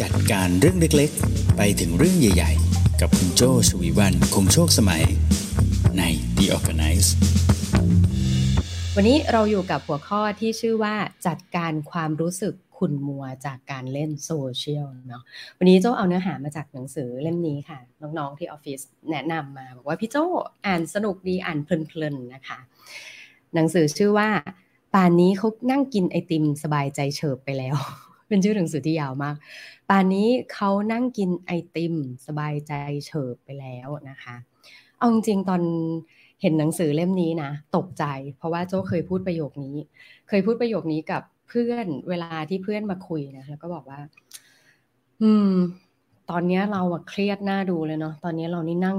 จัดการเรื่องเล็กๆ ไปถึงเรื่องใหญ่ ๆ กับคุณโจชวีวันคงโชคสมัย ใน The Organize วันนี้เราอยู่กับหัวข้อที่ชื่อว่าจัดการความรู้สึกขุ่นมัวจากการเล่นโซเชียลเนาะวันนี้โจเอาเนื้อหามาจากหนังสือเล่มนี้ค่ะ น้องๆที่ออฟฟิศแนะนำมาบอกว่าพี่โจอ่านสนุกดีอ่านเพลินๆนะคะ หนังสือชื่อว่าป่านนี้เขานั่งกินไอติมสบายใจเฉิบไปแล้ว เป็นชื่อหนังสือที่ยาวมาก ป่านนี้เขานั่งกินไอติม สบายใจเฉิบไปแล้วนะคะ เอาจริงตอนเห็นหนังสือเล่มนี้นะตกใจ เพราะว่าโจ้เคยพูดประโยคนี้ เคยพูดประโยคนี้กับเพื่อนเวลาที่เพื่อนมาคุยนะแล้วก็บอกว่า อืม ตอนนี้เราอะเครียดหน้าดูเลยเนาะตอนนี้เรานี่นั่ง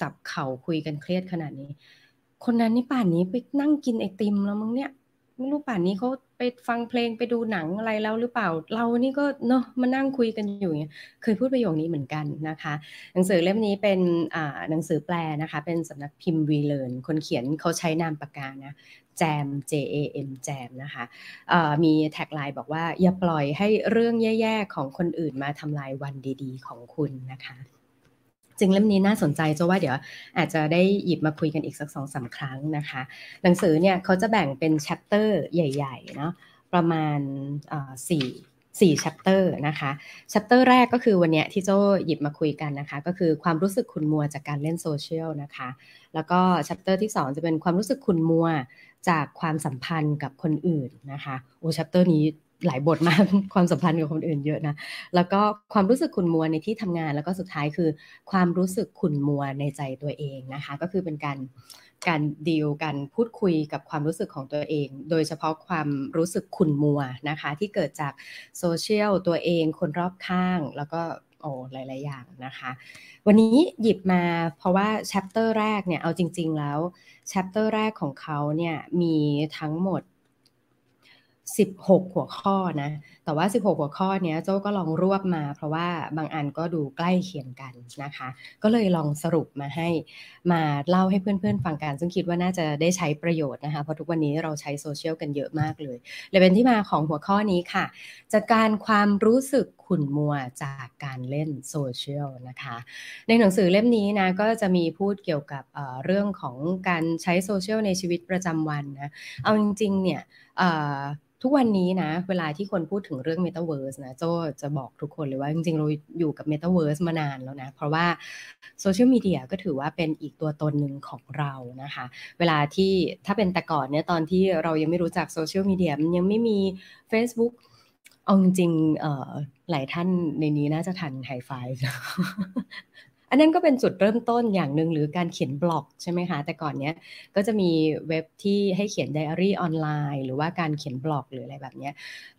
จับเข่าคุยกันเครียดขนาดนี้ คนนั้นนี่ป่านนี้ไปนั่งกินไอติมแล้วมั้งเนี่ย ไม่รู้ป่านนี้เขา ไปฟังเพลงไปดูหนังอะไรแล้วหรือเปล่า เรานี่ก็เนาะมานั่งคุยกันอยู่เงี้ยเคยพูดประโยคนี้เหมือนกันนะคะ หนังสือเล่มนี้เป็นอ่าหนังสือแปลนะคะ เป็นสำนักพิมพ์วีเลนคนเขียนเขาใช้นามปากกานะแจม J A M แจมนะคะมีแท็กไลน์บอกว่า อย่าปล่อยให้เรื่องแย่ ๆ ของคนอื่นมาทำลายวันดี ๆ ของคุณนะคะ จึงเล่มนี้น่าสนใจจะว่าเดี๋ยวอาจจะได้หยิบมาคุยกันอีกสักสองสามครั้งนะคะ หนังสือเนี่ยเขาจะแบ่งเป็น chapter ใหญ่ๆเนาะประมาณสี่สี่ chapter นะคะ chapter แรกก็คือวันนี้ที่โจหยิบมาคุยกันนะคะ ก็คือความรู้สึกขุ่นมัวจากการเล่นโซเชียลนะคะ แล้วก็ chapter ที่ 2 จะเป็นความรู้สึกขุ่นมัวจากความสัมพันธ์กับคนอื่นนะคะโอ้ chapter นี้ หลายบทมากความสัมพันธ์กับคนอื่นเยอะนะ แล้วก็ความรู้สึกขุ่นมัวในที่ทำงาน แล้วก็สุดท้ายคือ ความรู้สึกขุ่นมัวในใจตัวเองนะคะ ก็คือเป็นการการดีลกันพูดคุยกับความรู้สึกของตัวเอง โดยเฉพาะความรู้สึกขุ่นมัวนะคะ ที่เกิดจากโซเชียลตัวเอง คนรอบข้างแล้วก็โอ้หลาย ๆ อย่างนะคะ วันนี้หยิบมาเพราะว่า chapter แรกเนี่ยเอาจริง ๆ แล้ว chapter แรกของเขาเนี่ยมีทั้งหมด 16 หัวข้อนะ แต่ว่า 16 หัวข้อเนี้ยโจ้ก็ลองรวบมา เพราะว่าบางอันก็ดูใกล้เคียงกันนะคะ ก็เลยลองสรุปมาให้มาเล่าให้เพื่อนๆฟังกัน ซึ่งคิดว่าน่าจะได้ใช้ประโยชน์นะคะ เพราะทุกวันนี้เราใช้โซเชียลกันเยอะมากเลยเลยเป็นที่มาของหัวข้อนี้ค่ะจัดการความรู้สึก ขุ่นมัวจากการเล่นโซเชียลนะคะ ในหนังสือเล่มนี้นะก็จะมีพูดเกี่ยวกับเเรื่องของการใช้โซเชียลในชีวิตประจำวันนะ เอาจริงๆเนี่ยทุกวันนี้นะ เวลาที่คนพูดถึงเรื่อง Metaverse นะโจจะบอกทุกคนเลยว่าจริงๆ เราอยู่กับ Metaverse มานานแล้วนะ เพราะว่าโซเชียลมีเดียก็ถือว่าเป็นอีกตัวตนหนึ่งของเรานะคะ เวลาที่ถ้าเป็นแต่ก่อนเนี่ยตอนที่เรายังไม่รู้จักโซเชียลมีเดียมันยังไม่มี Facebook เอาจริงๆ หลายท่านในนี้น่าจะทันไฮไฟ อันนั้นก็เป็นจุดเริ่มต้นอย่างหนึ่งหรือการเขียนบล็อกใช่ไหมคะ แต่ก่อนเนี้ยก็จะมีเว็บที่ให้เขียนไดอารี่ออนไลน์ หรือว่าการเขียนบล็อกหรืออะไรแบบนี้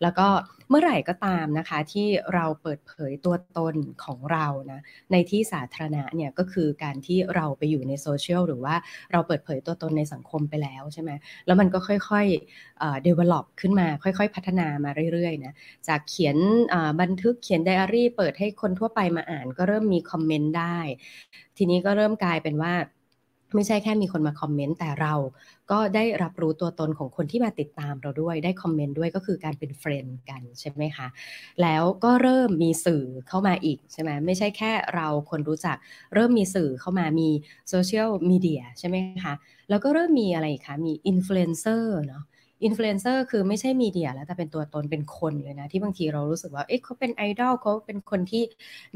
แล้วก็เมื่อไหร่ก็ตามนะคะที่เราเปิดเผยตัวตนของเรานะในที่สาธารณะเนี่ยก็คือการที่เราไปอยู่ในโซเชียลหรือว่าเราเปิดเผยตัวตนในสังคมไปแล้วใช่ไหมแล้วมันก็ค่อยๆเอ่อ develop ขึ้นมาค่อยๆ พัฒนามาเรื่อยๆนะจากเขียนบันทึกเขียนไดอารี่ เปิดให้คนทั่วไปมาอ่าน ก็เริ่มมีคอมเมนต์ได้ทีนี้ก็เริ่มกลายเป็นว่าไม่ใช่แค่มีคนมาคอมเมนต์แต่เราก็ได้รับรู้ตัวตนของคนที่มาติดตามเราด้วยได้คอมเมนต์ด้วยก็คือการเป็น friend กันใช่ไหมคะ แล้วก็เริ่มมีสื่อเข้ามาอีกใช่ไหมไม่ใช่แค่เราคนรู้จัก เริ่มมีสื่อเข้ามามีโซเชียลมีเดียใช่ไหมคะ แล้วก็เริ่มมีอะไรคะมีอินฟลูเอนเซอร์เนาะ อินฟลูเอนเซอร์คือไม่ใช่ media แล้วแต่เป็นตัวตนเป็นคนเลยนะ ที่บางทีเรารู้สึกว่าเอ๊ะเขาเป็นไอดอลเขาเป็นคนที่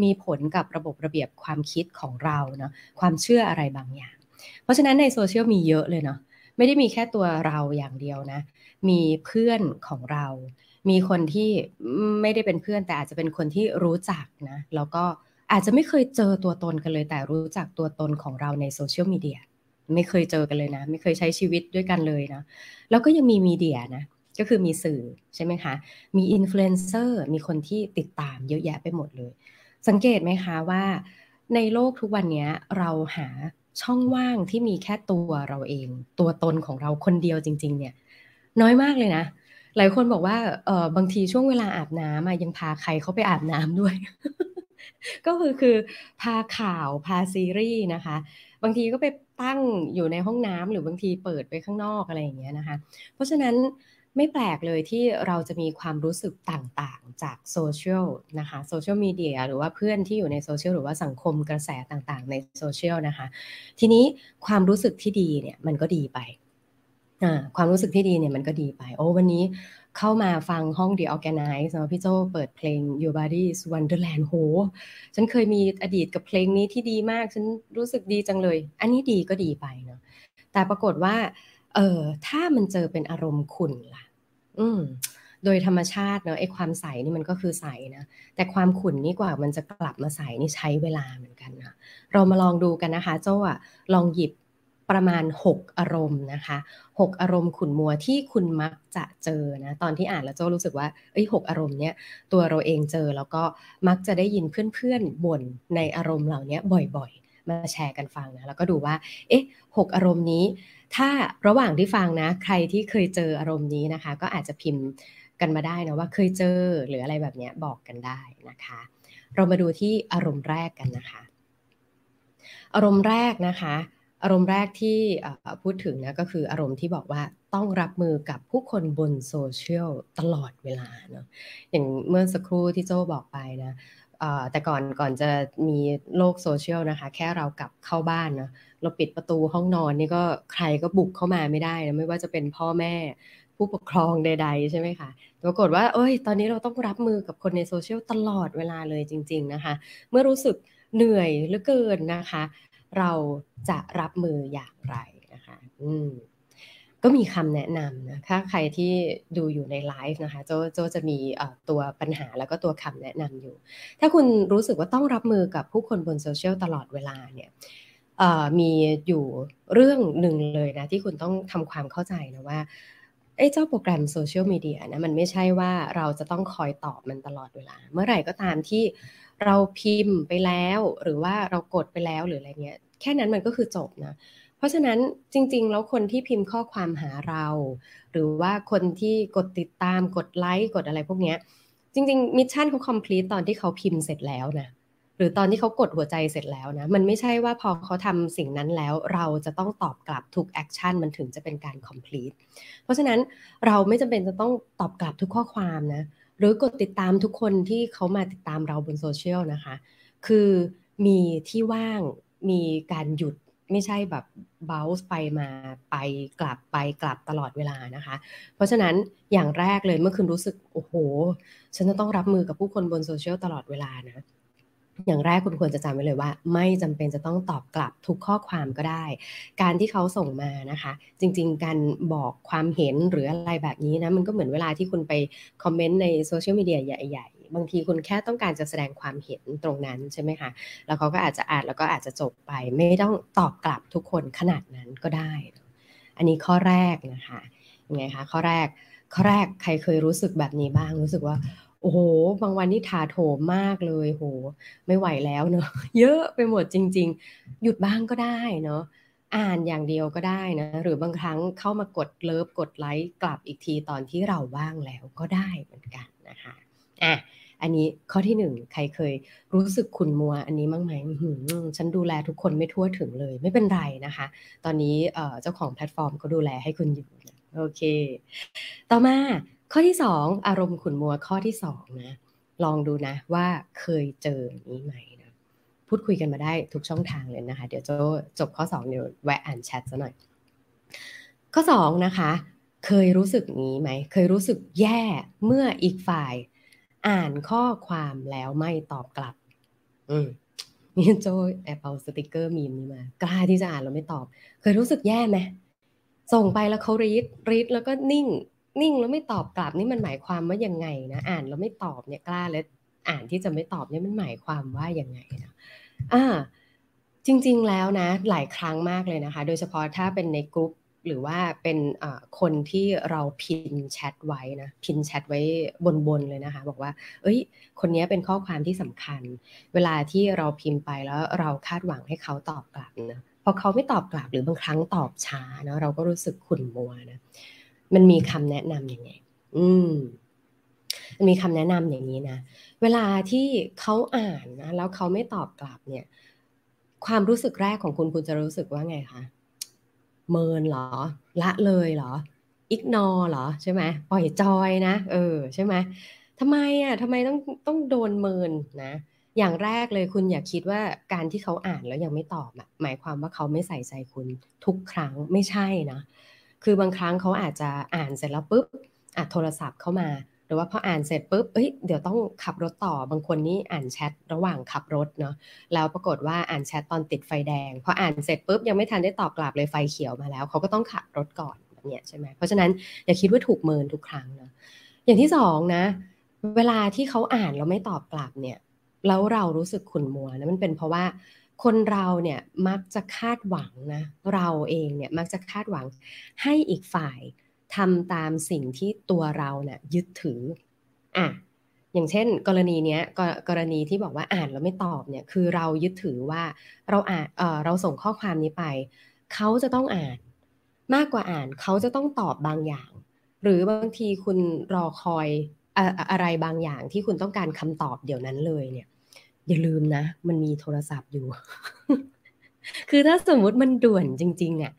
มีผลกับระบบระเบียบความคิดของเราเนาะความเชื่ออะไรบางอย่าง เพราะฉะนั้นในโซเชียลมีเยอะเลยเนาะไม่ได้มีแค่ตัวเราอย่างเดียวนะ มีเพื่อนของเรา มีคนที่ไม่ได้เป็นเพื่อนแต่อาจจะเป็นคนที่รู้จักนะ แล้วก็อาจจะไม่เคยเจอตัวตนกันเลยแต่รู้จักตัวตนของเราในโซเชียลมีเดีย ไม่เคยเจอกันเลยนะ ไม่เคยใช้ชีวิตด้วยกันเลยนะแล้วก็ยังมีมีเดียนะก็คือมีสื่อใช่ไหมคะ มีอินฟลูเอนเซอร์มีคนที่ติดตามเยอะแยะไปหมดเลย สังเกตไหมคะว่า ในโลกทุกวันนี้เราหาช่องว่างที่มีแค่ตัวเราเอง ตัวตนของเราคนเดียวจริง ๆ เนี่ย น้อยมากเลยนะ หลายคนบอกว่าเออบางทีช่วงเวลาอาบน้ำยังพาใครเขาไปอาบน้ำด้วย ก็คือคือพาข่าวพาซีรีส์นะคะ บางทีก็ไป ตั้งอยู่ในห้องน้ำหรือบางทีเปิดไปข้างนอกอะไรอย่างเงี้ยนะคะ เพราะฉะนั้นไม่แปลกเลยที่เราจะมีความรู้สึกต่างๆ จากโซเชียลนะคะโซเชียลมีเดียหรือว่าเพื่อนที่อยู่ในโซเชียลหรือว่าสังคมกระแสต่างๆ ในโซเชียลนะคะ ทีนี้ความรู้สึกที่ดีเนี่ยมันก็ดีไปความรู้สึกที่ดีเนี่ยมันก็ดีไป โอ้วันนี้ เข้ามาฟังห้อง The ORGANICE นะพี่โจเปิดเพลง Your Body's Wonderland โห ฉันเคยมีอดีตกับเพลงนี้ที่ดีมาก ฉันรู้สึกดีจังเลย อันนี้ดีก็ดีไปเนาะแต่ปรากฏว่า เออถ้ามันเจอเป็นอารมณ์ขุ่นล่ะ อืมโดยธรรมชาติเนาะไอ้ความใสนี่มันก็คือใสนะ แต่ความขุ่นนี่กว่ามันจะกลับมาใสนี่ใช้เวลาเหมือนกันนะเรามาลองดูกันนะคะโจ้อะลองหยิบ ประมาณ 6 อารมณ์นะคะ 6 อารมณ์ขุนมัวที่คุณมักจะเจอนะตอนที่อ่านแล้วโจ้รู้สึกว่าเอ้ยหอารมณ์เนี้ยตัวเราเองเจอแล้วก็มักจะได้ยินเพื่อนๆบ่นในอารมณ์เหล่านี้บ่อยๆ มาแชร์กันฟังนะแล้วก็ดูว่าเอ๊ะหอารมณ์นี้ ถ้าระหว่างที่ฟังนะ ใครที่เคยเจออารมณ์นี้นะคะ ก็อาจจะพิมพ์กันมาได้นะว่าเคยเจอหรืออะไรแบบนี้บอกกันได้นะคะ เรามาดูที่อารมณ์แรกกันนะคะ อารมณ์แรกนะคะ อารมณ์แรกที่พูดถึงนะก็คืออารมณ์ที่บอกว่าต้องรับมือกับผู้คนบนโซเชียลตลอดเวลาเนาะอย่างเมื่อสักครู่ที่โจบอกไปนะแต่ก่อนก่อนจะมีโลกโซเชียลนะคะ แค่เรากลับเข้าบ้านนะเราปิดประตูห้องนอนนี่ก็ใครก็บุกเข้ามาไม่ได้นะไม่ว่าจะเป็นพ่อแม่ผู้ปกครองใด ๆ ใช่ไหมคะปรากฏว่าเอ้ย ตอนนี้เราต้องรับมือกับคนในโซเชียลตลอดเวลาเลยจริง ๆนะคะ เมื่อรู้สึกเหนื่อยเหลือเกินนะคะ เราจะรับมืออย่างไรนะคะอืมก็มีคำแนะนำนะถ้าใครที่ดูอยู่ในไลฟ์นะคะโจโจจะมีตัวปัญหาแล้วก็ตัวคำแนะนำอยู่ ถ้าคุณรู้สึกว่าต้องรับมือกับผู้คนบนโซเชียลตลอดเวลาเนี่ยมีอยู่เรื่องหนึ่งเลยนะ ที่คุณต้องทำความเข้าใจนะว่าไอ้เจ้าโปรแกรมโซเชียลมีเดียนะมันไม่ใช่ว่าเราจะต้องคอยตอบมันตลอดเวลา เมื่อไหร่ก็ตามที่ เราพิมพ์ไปแล้ว หรือว่าเรากดไปแล้วหรืออะไรเงี้ยแค่นั้นมันก็คือจบนะ เพราะฉะนั้นจริง ๆ แล้วคนที่พิมพ์ข้อความหาเรา หรือว่าคนที่กดติดตามกดไลค์กดอะไรพวกนี้จริงๆ mission เขา complete ตอนที่เขาพิมพ์เสร็จแล้วนะหรือตอนที่เขากดหัวใจเสร็จแล้วนะ มันไม่ใช่ว่าพอเขาทำสิ่งนั้นแล้ว เราจะต้องตอบกลับทุก action มันถึงจะเป็นการ complete เพราะฉะนั้นเราไม่จำเป็นจะต้องตอบกลับทุกข้อความนะ หรือกดติดตามทุกคนที่เขามาติดตามเราบนโซเชียลนะคะ คือมีที่ว่างมีการหยุดไม่ใช่แบบเบลส์ไปมาไปกลับไปกลับตลอดเวลานะคะ เพราะฉะนั้นอย่างแรกเลยเมื่อคืนรู้สึก โอ้โห ฉันจะต้องรับมือกับผู้คนบนโซเชียลตลอดเวลานะ อย่างแรกคุณควรจะจำไว้เลยว่า ไม่จำเป็นจะต้องตอบกลับทุกข้อความก็ได้ การที่เขาส่งมานะคะ จริง ๆ การบอกความเห็นหรืออะไรแบบนี้นะมันก็เหมือนเวลาที่คุณไปคอมเมนต์ในโซเชียลมีเดียใหญ่ๆ บางทีคุณแค่ต้องการจะแสดงความเห็นตรงนั้นใช่ไหมคะแล้วเขาก็อาจจะอ่านแล้วก็อาจจะจบไป ไม่ต้องตอบกลับทุกคนขนาดนั้นก็ได้ อันนี้ข้อแรกนะคะยังไงคะข้อแรกข้อแรกใครเคยรู้สึกแบบนี้บ้างรู้สึกว่า โอ้โห บางวันนี่ถาโถมมากเลย โห ไม่ไหวแล้วเนาะเยอะไปหมดจริง ๆ หยุดบ้างก็ได้เนาะอ่านอย่างเดียวก็ได้นะ หรือบางครั้งเข้ามากดเลิฟกดไลค์กลับอีกทีตอนที่เราว่างแล้วก็ได้เหมือนกันนะคะอะอันนี้ข้อที่หนึ่งใครเคยรู้สึกขุนมัวอันนี้มั้งไหมฉันดูแลทุกคนไม่ทั่วถึงเลย ไม่เป็นไรนะคะ ตอนนี้เจ้าของแพลตฟอร์มก็ดูแลให้คุณอยู่โอเค ต่อมา ข้อที่สองอารมณ์ขุนมัวข้อที่สองนะลองดูนะว่าเคยเจอนี้ไหมนะพูดคุยกันมาได้ทุกช่องทางเลยนะคะ เดี๋ยวจบข้อสองเดี๋ยวแวะอ่านแชทซะหน่อย ข้อสองนะคะ เคยรู้สึกนี้ไหม เคยรู้สึกแย่เมื่ออีกฝ่าย อ่านข้อความแล้วไม่ตอบกลับ อืมนี่โจแอบเอาสติกเกอร์มีมนี้มากล้าที่จะอ่านแล้วไม่ตอบ เคยรู้สึกแย่ไหมส่งไปแล้วเขา read read แล้วก็นิ่ง นิ่งแล้วไม่ตอบกลับนี่มันหมายความว่ายังไงนะอ่านแล้วไม่ตอบเนี่ยกล้าแล้วอ่านที่จะไม่ตอบเนี่ยมันหมายความว่ายังไงนะอ่าจริง ๆแล้วนะ หลายครั้งมากเลยนะคะ โดยเฉพาะถ้าเป็นในกลุ่มหรือว่าเป็นคนที่เราพินแชทไว้นะพินแชทไว้บนๆเลยนะคะ บอกว่า เอ้ย คนนี้เป็นข้อความที่สำคัญ เวลาที่เราพิมพ์ไปแล้วเราคาดหวังให้เขาตอบกลับนะพอเขาไม่ตอบกลับหรือบางครั้งตอบช้านะเราก็รู้สึกขุ่นมัวนะ มันมีคำแนะนำยังไง อืมมันมีคำแนะนำอย่างนี้นะ เวลาที่เขาอ่านนะแล้วเขาไม่ตอบกลับเนี่ย ความรู้สึกแรกของคุณคุณจะรู้สึกว่าไงคะ เมินเหรอ ละเลยเหรอ อิกนอเหรอใช่ไหมปล่อยจอยนะ เออใช่ไหมทำไมอะทำไมต้องต้องโดนเมินนะอย่างแรกเลยคุณอย่าคิดว่าการที่เขาอ่านแล้วยังไม่ตอบอะหมายความว่าเขาไม่ใส่ใจคุณทุกครั้งไม่ใช่นะ คือบางครั้งเขาอาจจะอ่านเสร็จแล้วปุ๊บอะโทรศัพท์เข้ามา หรือว่าพออ่านเสร็จปุ๊บเอ้ยเดี๋ยวต้องขับรถต่อบางคนนี่อ่านแชทระหว่างขับรถเนาะแล้วปรากฏว่าอ่านแชทตอนติดไฟแดงพออ่านเสร็จปุ๊บยังไม่ทันได้ตอบกลับเลยไฟเขียวมาแล้วเขาก็ต้องขับรถก่อนแบบนี้ใช่ไหมเพราะฉะนั้นอย่าคิดว่าถูกเมินทุกครั้งนะอย่างที่สองนะ เวลาที่เขาอ่านแล้วไม่ตอบกลับเนี่ยแล้วเรารู้สึกขุ่นมัวนะมันเป็นเพราะว่า คนเราเนี่ยมักจะคาดหวังนะเราเองเนี่ยมักจะคาดหวังให้อีกฝ่ายทำตามสิ่งที่ตัวเราเนี่ยยึดถืออะอย่างเช่น กรณีเนี้ยกกรณีที่บอกว่าอ่านแล้วไม่ตอบเนี่ยคือเรายึดถือว่าเราอ่านเออเราส่งข้อความนี้ไป เขาจะต้องอ่าน มากกว่าอ่านเขาจะต้องตอบบางอย่าง หรือบางทีคุณรอคอยอะไรบางอย่างที่คุณต้องการคำตอบเดี๋ยวนั้นเลยเนี่ย อย่าลืมนะ มันมีโทรศัพท์อยู่ คือถ้าสมมุติมันด่วนจริง ๆอะ่ะ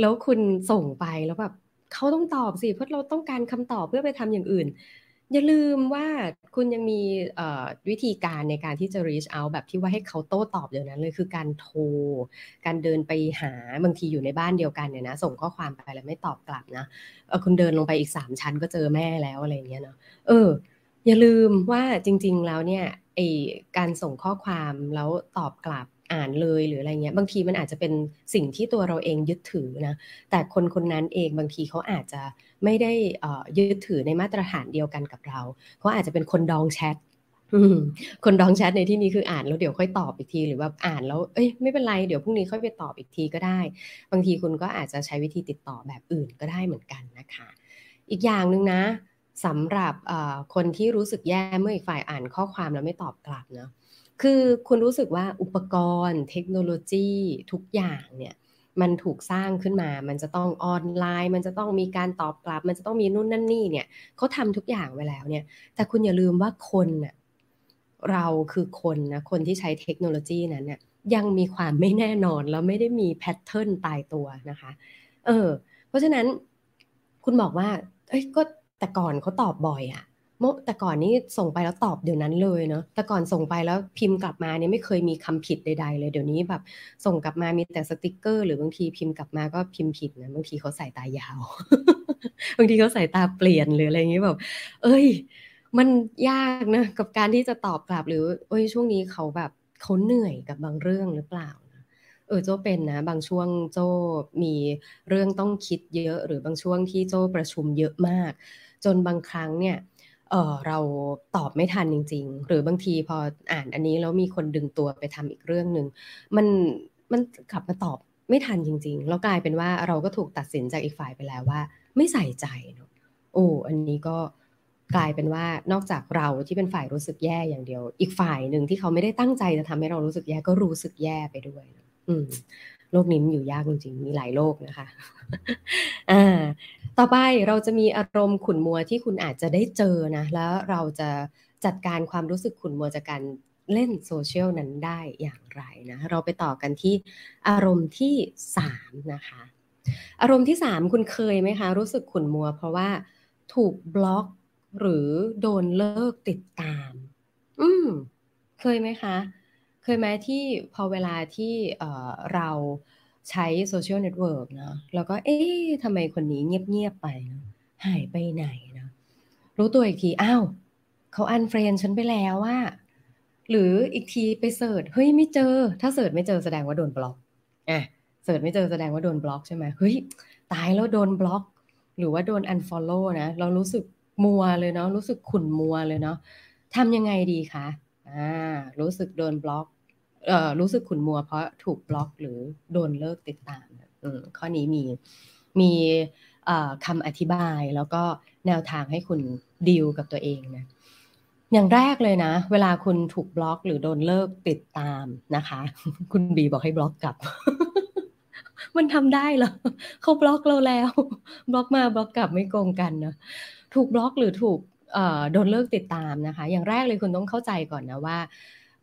แล้วคุณส่งไปแล้วแบบเขาต้องตอบสิ เพราะเราต้องการคำตอบเพื่อไปทำอย่างอื่น อย่าลืมว่าคุณยังมีวิธีการในการที่จะ reach out แบบที่ว่าให้เขาโต้ตอบเดี๋ยวนั้นเลยคือการโทร การเดินไปหาบางทีอยู่ในบ้านเดียวกันเนี่ยนะ ส่งข้อความไปแล้วไม่ตอบกลับนะคุณเดินลงไปอีกสามชั้นก็เจอแม่แล้วอะไรเงี้ยเนาะเออ อย่าลืมว่าจริง ๆ แล้วเนี่ยไอการส่งข้อความแล้วตอบกลับอ่านเลยหรืออะไรเงี้ย บางทีมันอาจจะเป็นสิ่งที่ตัวเราเองยึดถือนะ แต่คนคนนั้นเองบางทีเขาอาจจะไม่ได้ยึดถือในมาตรฐานเดียวกันกับเราเขาอาจจะเป็นคนดองแชทคนดองแชทในที่นี้คืออ่านแล้วเดี๋ยวค่อยตอบอีกที หรือว่าอ่านแล้วเอ้ยไม่เป็นไรเดี๋ยวพรุ่งนี้ค่อยไปตอบอีกทีก็ได้ บางทีคุณก็อาจจะใช้วิธีติดต่อแบบอื่นก็ได้เหมือนกันนะคะ อีกอย่างหนึ่งนะ สำหรับคนที่รู้สึกแย่เมื่ออีกฝ่ายอ่านข้อความแล้วไม่ตอบกลับเนาะคือคุณรู้สึกว่าอุปกรณ์ เทคโนโลยีทุกอย่างเนี่ยมันถูกสร้างขึ้นมา มันจะต้องออนไลน์ มันจะต้องมีการตอบกลับ มันจะต้องมีนู่นนั่นนี่เนี่ยเขาทำทุกอย่างไว้แล้วเนี่ย แต่คุณอย่าลืมว่าคนน่ะเราคือคนนะ คนที่ใช้เทคโนโลยีนั้นเนี่ยยังมีความไม่แน่นอนแล้วไม่ได้มีแพทเทิร์นตายตัวนะคะ เออ เพราะฉะนั้นคุณบอกว่า เอ้ยก็ แต่ก่อนเขาตอบบ่อยอะแต่ก่อนนี้ส่งไปแล้วตอบเดี๋ยวนั้นเลยเนาะแต่ก่อนส่งไปแล้วพิมพ์กลับมาเนี่ยไม่เคยมีคำผิดใดๆเลยเดี๋ยวนี้แบบส่งกลับมามีแต่สติกเกอร์ หรือบางทีพิมพ์กลับมาก็พิมพ์ผิดนะบางทีเขาใส่ตายาว บางทีเขาใส่ตาเปลี่ยนหรืออะไรอย่างนี้แบบ เอ้ย มันยากนะกับการที่จะตอบกลับหรือเอ้ยช่วงนี้เขาแบบเขาเหนื่อยกับบางเรื่องหรือเปล่า เออโจเป็นนะ บางช่วงโจมีเรื่องต้องคิดเยอะ หรือบางช่วงที่โจประชุมเยอะมาก จนบางครั้งเนี่ยเออเราตอบไม่ทันจริง ๆ หรือบางทีพออ่านอันนี้แล้วมีคนดึงตัวไปทำอีกเรื่องหนึ่งมันมันกลับมาตอบไม่ทันจริง ๆ แล้วกลายเป็นว่าเราก็ถูกตัดสินจากอีกฝ่ายไปแล้วว่า ไม่ใส่ใจเนาะโอ้อันนี้ก็กลายเป็นว่านอกจากเราที่เป็นฝ่ายรู้สึกแย่อย่างเดียว อีกฝ่ายหนึ่งที่เขาไม่ได้ตั้งใจจะทำให้เรารู้สึกแย่ก็รู้สึกแย่ไปด้วย อืมโลกนี้มันอยู่ยากจริงๆ มีหลายโลกนะคะอ่าต่อไปเราจะมีอารมณ์ขุ่นมัวที่คุณอาจจะได้เจอนะ แล้วเราจะจัดการความรู้สึกขุ่นมัวจากการเล่นโซเชียลนั้นได้อย่างไรนะ เราไปต่อกันที่อารมณ์ที่สามนะคะ อารมณ์ที่สามคุณเคยไหมคะ รู้สึกขุ่นมัว เพราะว่าถูกบล็อกหรือโดนเลิกติดตาม อืม เคยไหมคะ เคยไหมที่พอเวลาที่เราใช้โซเชียลเน็ตเวิร์กเนาะแล้วก็เอ๊ะทำไมคนนี้เงียบๆไปนะหายไปไหนนะรู้ตัวอีกที อ้าวเขา unfriend ฉันไปแล้วว่า หรืออีกทีไป search เฮ้ยไม่เจอ ถ้า search ไม่เจอแสดงว่าโดนบล็อกอะ search ไม่เจอแสดงว่าโดนบล็อกใช่ไหมเฮ้ยตายแล้วโดนบล็อก หรือว่าโดน unfollow นะเรารู้สึกมัวเลยเนาะรู้สึกขุ่นมัวเลยเนาะทำยังไงดีคะอ่ารู้สึกโดนบล็อกเอ่อ รู้สึกขุ่นมัวเพราะถูกบล็อกหรือโดนเลิกติดตามอืมข้อนี้มีมีคำอธิบายแล้วก็แนวทางให้คุณดีลกับตัวเองนะอย่างแรกเลยนะ เวลาคุณถูกบล็อกหรือโดนเลิกติดตามนะคะ คุณบีบอกให้บล็อกกลับ มันทำได้เหรอเขาบล็อกเราแล้ว บล็อกมาบล็อกกลับไม่โกงกันนะถูกบล็อกหรือถูกโดนเลิกติดตามนะคะ อย่างแรกเลยคุณต้องเข้าใจก่อนนะว่า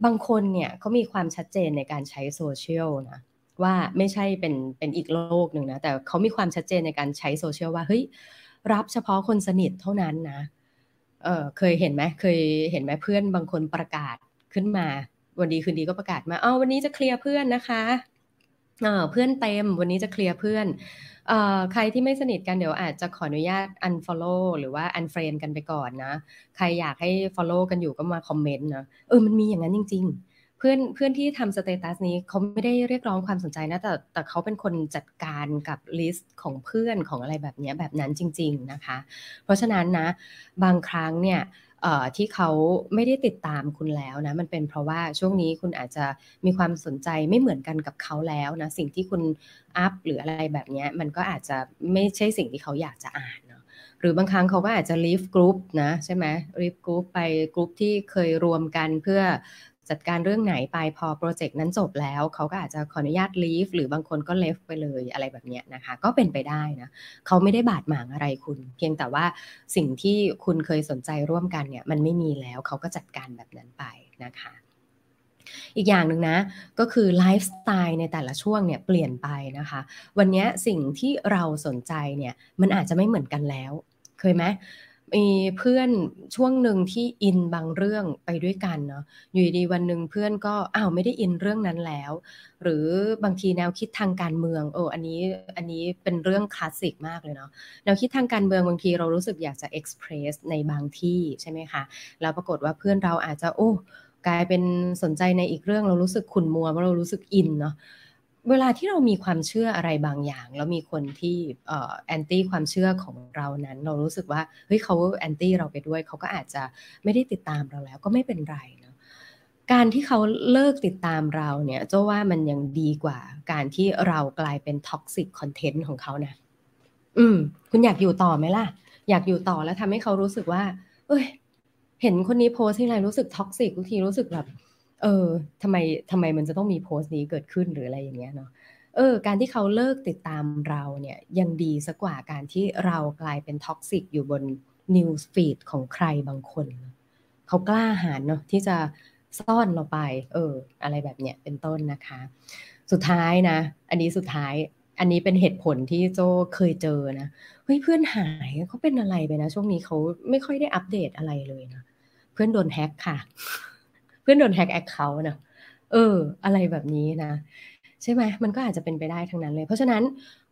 บางคนเนี่ยเขามีความชัดเจนในการใช้โซเชียลนะว่าไม่ใช่เป็นเป็นอีกโลกหนึ่งนะ แต่เขามีความชัดเจนในการใช้โซเชียลว่าเฮ้ยรับเฉพาะคนสนิทเท่านั้นนะเออเคยเห็นไหมเคยเห็นไหมเพื่อนบางคนประกาศขึ้นมา วันดีคืนดีก็ประกาศมาอ๋อวันนี้จะเคลียร์เพื่อนนะคะ เพื่อนเต็มวันนี้จะเคลียร์เพื่อนใครที่ไม่สนิทกันเดี๋ยวอาจจะขออนุญาต unfollow หรือว่า unfriend กันไปก่อนนะ ใครอยากให้ follow กันอยู่ก็มาคอมเมนต์นะเออมันมีอย่างนั้นจริง ๆ เพื่อนเพื่อนที่ทำสเตตัสนี้เขาไม่ได้เรียกร้องความสนใจนะ แต่แต่เขาเป็นคนจัดการกับ list ของเพื่อนของอะไรแบบนี้แบบนั้นจริง ๆนะคะ เพราะฉะนั้นนะบางครั้งเนี่ย ที่เขาไม่ได้ติดตามคุณแล้วนะมันเป็นเพราะว่าช่วงนี้คุณอาจจะมีความสนใจไม่เหมือนกันกับเขาแล้วนะสิ่งที่คุณอัพหรืออะไรแบบนี้มันก็อาจจะไม่ใช่สิ่งที่เขาอยากจะอ่านเนาะหรือบางครั้งเขาก็อาจจะ leave group นะใช่ไหม leave group ไปกลุ่มที่เคยรวมกันเพื่อ จัดการเรื่องไหนไปพอโปรเจกต์นั้นจบแล้ว เขาก็อาจจะขออนุญาตลีฟหรือบางคนก็เลฟไปเลยอะไรแบบนี้นะคะ ก็เป็นไปได้นะเขาไม่ได้บาดหมางอะไรคุณ เพียงแต่ว่าสิ่งที่คุณเคยสนใจร่วมกันเนี่ยมันไม่มีแล้วเขาก็จัดการแบบนั้นไปนะคะอีกอย่างหนึ่งนะ ก็คือไลฟ์สไตล์ในแต่ละช่วงเนี่ยเปลี่ยนไปนะคะ วันนี้สิ่งที่เราสนใจเนี่ยมันอาจจะไม่เหมือนกันแล้ว เคยไหม มีเพื่อนช่วงหนึ่งที่อินบางเรื่องไปด้วยกันเนาะอยู่ดีวันหนึ่งเพื่อนก็อ้าวไม่ได้อินเรื่องนั้นแล้ว หรือบางทีแนวคิดทางการเมืองโอ้อันนี้อันนี้เป็นเรื่องคลาสสิกมากเลยเนาะแนวคิดทางการเมืองบางทีเรารู้สึกอยากจะเอ็กซ์เพรสในบางที่ใช่ไหมคะแล้วปรากฏว่าเพื่อนเราอาจจะโอ้กลายเป็นสนใจในอีกเรื่องเรารู้สึกขุนมัวว่าเรารู้สึกอินเนาะ เวลาที่เรามีความเชื่ออะไรบางอย่าง แล้วมีคนที่แอนตี้ความเชื่อของเรานั้น เรารู้สึกว่าเฮ้ยเขาแอนตี้เราไปด้วย เขาก็อาจจะไม่ได้ติดตามเราแล้วก็ไม่เป็นไรเนาะการที่เขาเลิกติดตามเราเนี่ยโจ้ว่ามันยังดีกว่า การที่เรากลายเป็น toxic content ของเขานะอืม คุณอยากอยู่ต่อไหมล่ะ อยากอยู่ต่อแล้วทำให้เขารู้สึกว่า เอ้ย เห็นคนนี้โพสต์ทีไรรู้สึก toxic ทุกทีรู้สึกแบบ เออทำไมทำไมมันจะต้องมีโพสต์นี้เกิดขึ้นหรืออะไรอย่างเงี้ยเนาะเออ การที่เขาเลิกติดตามเราเนี่ยยังดีสักกว่าการที่เรากลายเป็น toxic อยู่บนnews feed ของใครบางคน เขากล้าหาญเนาะที่จะซ่อนเราไป เออ อะไรแบบเนี้ยเป็นต้นนะคะ สุดท้ายนะ อันนี้สุดท้าย อันนี้เป็นเหตุผลที่โจ้เคยเจอนะ เฮ้ยเพื่อนหายเขาเป็นอะไรไปนะ ช่วงนี้เขาไม่ค่อยได้อัปเดตอะไรเลยนะ เพื่อนโดนแฮ็กค่ะ เพื่อนโดนแฮ็ก account นะเออ อะไรแบบนี้นะ ใช่ไหมมันก็อาจจะเป็นไปได้ทั้งนั้นเลย เพราะฉะนั้น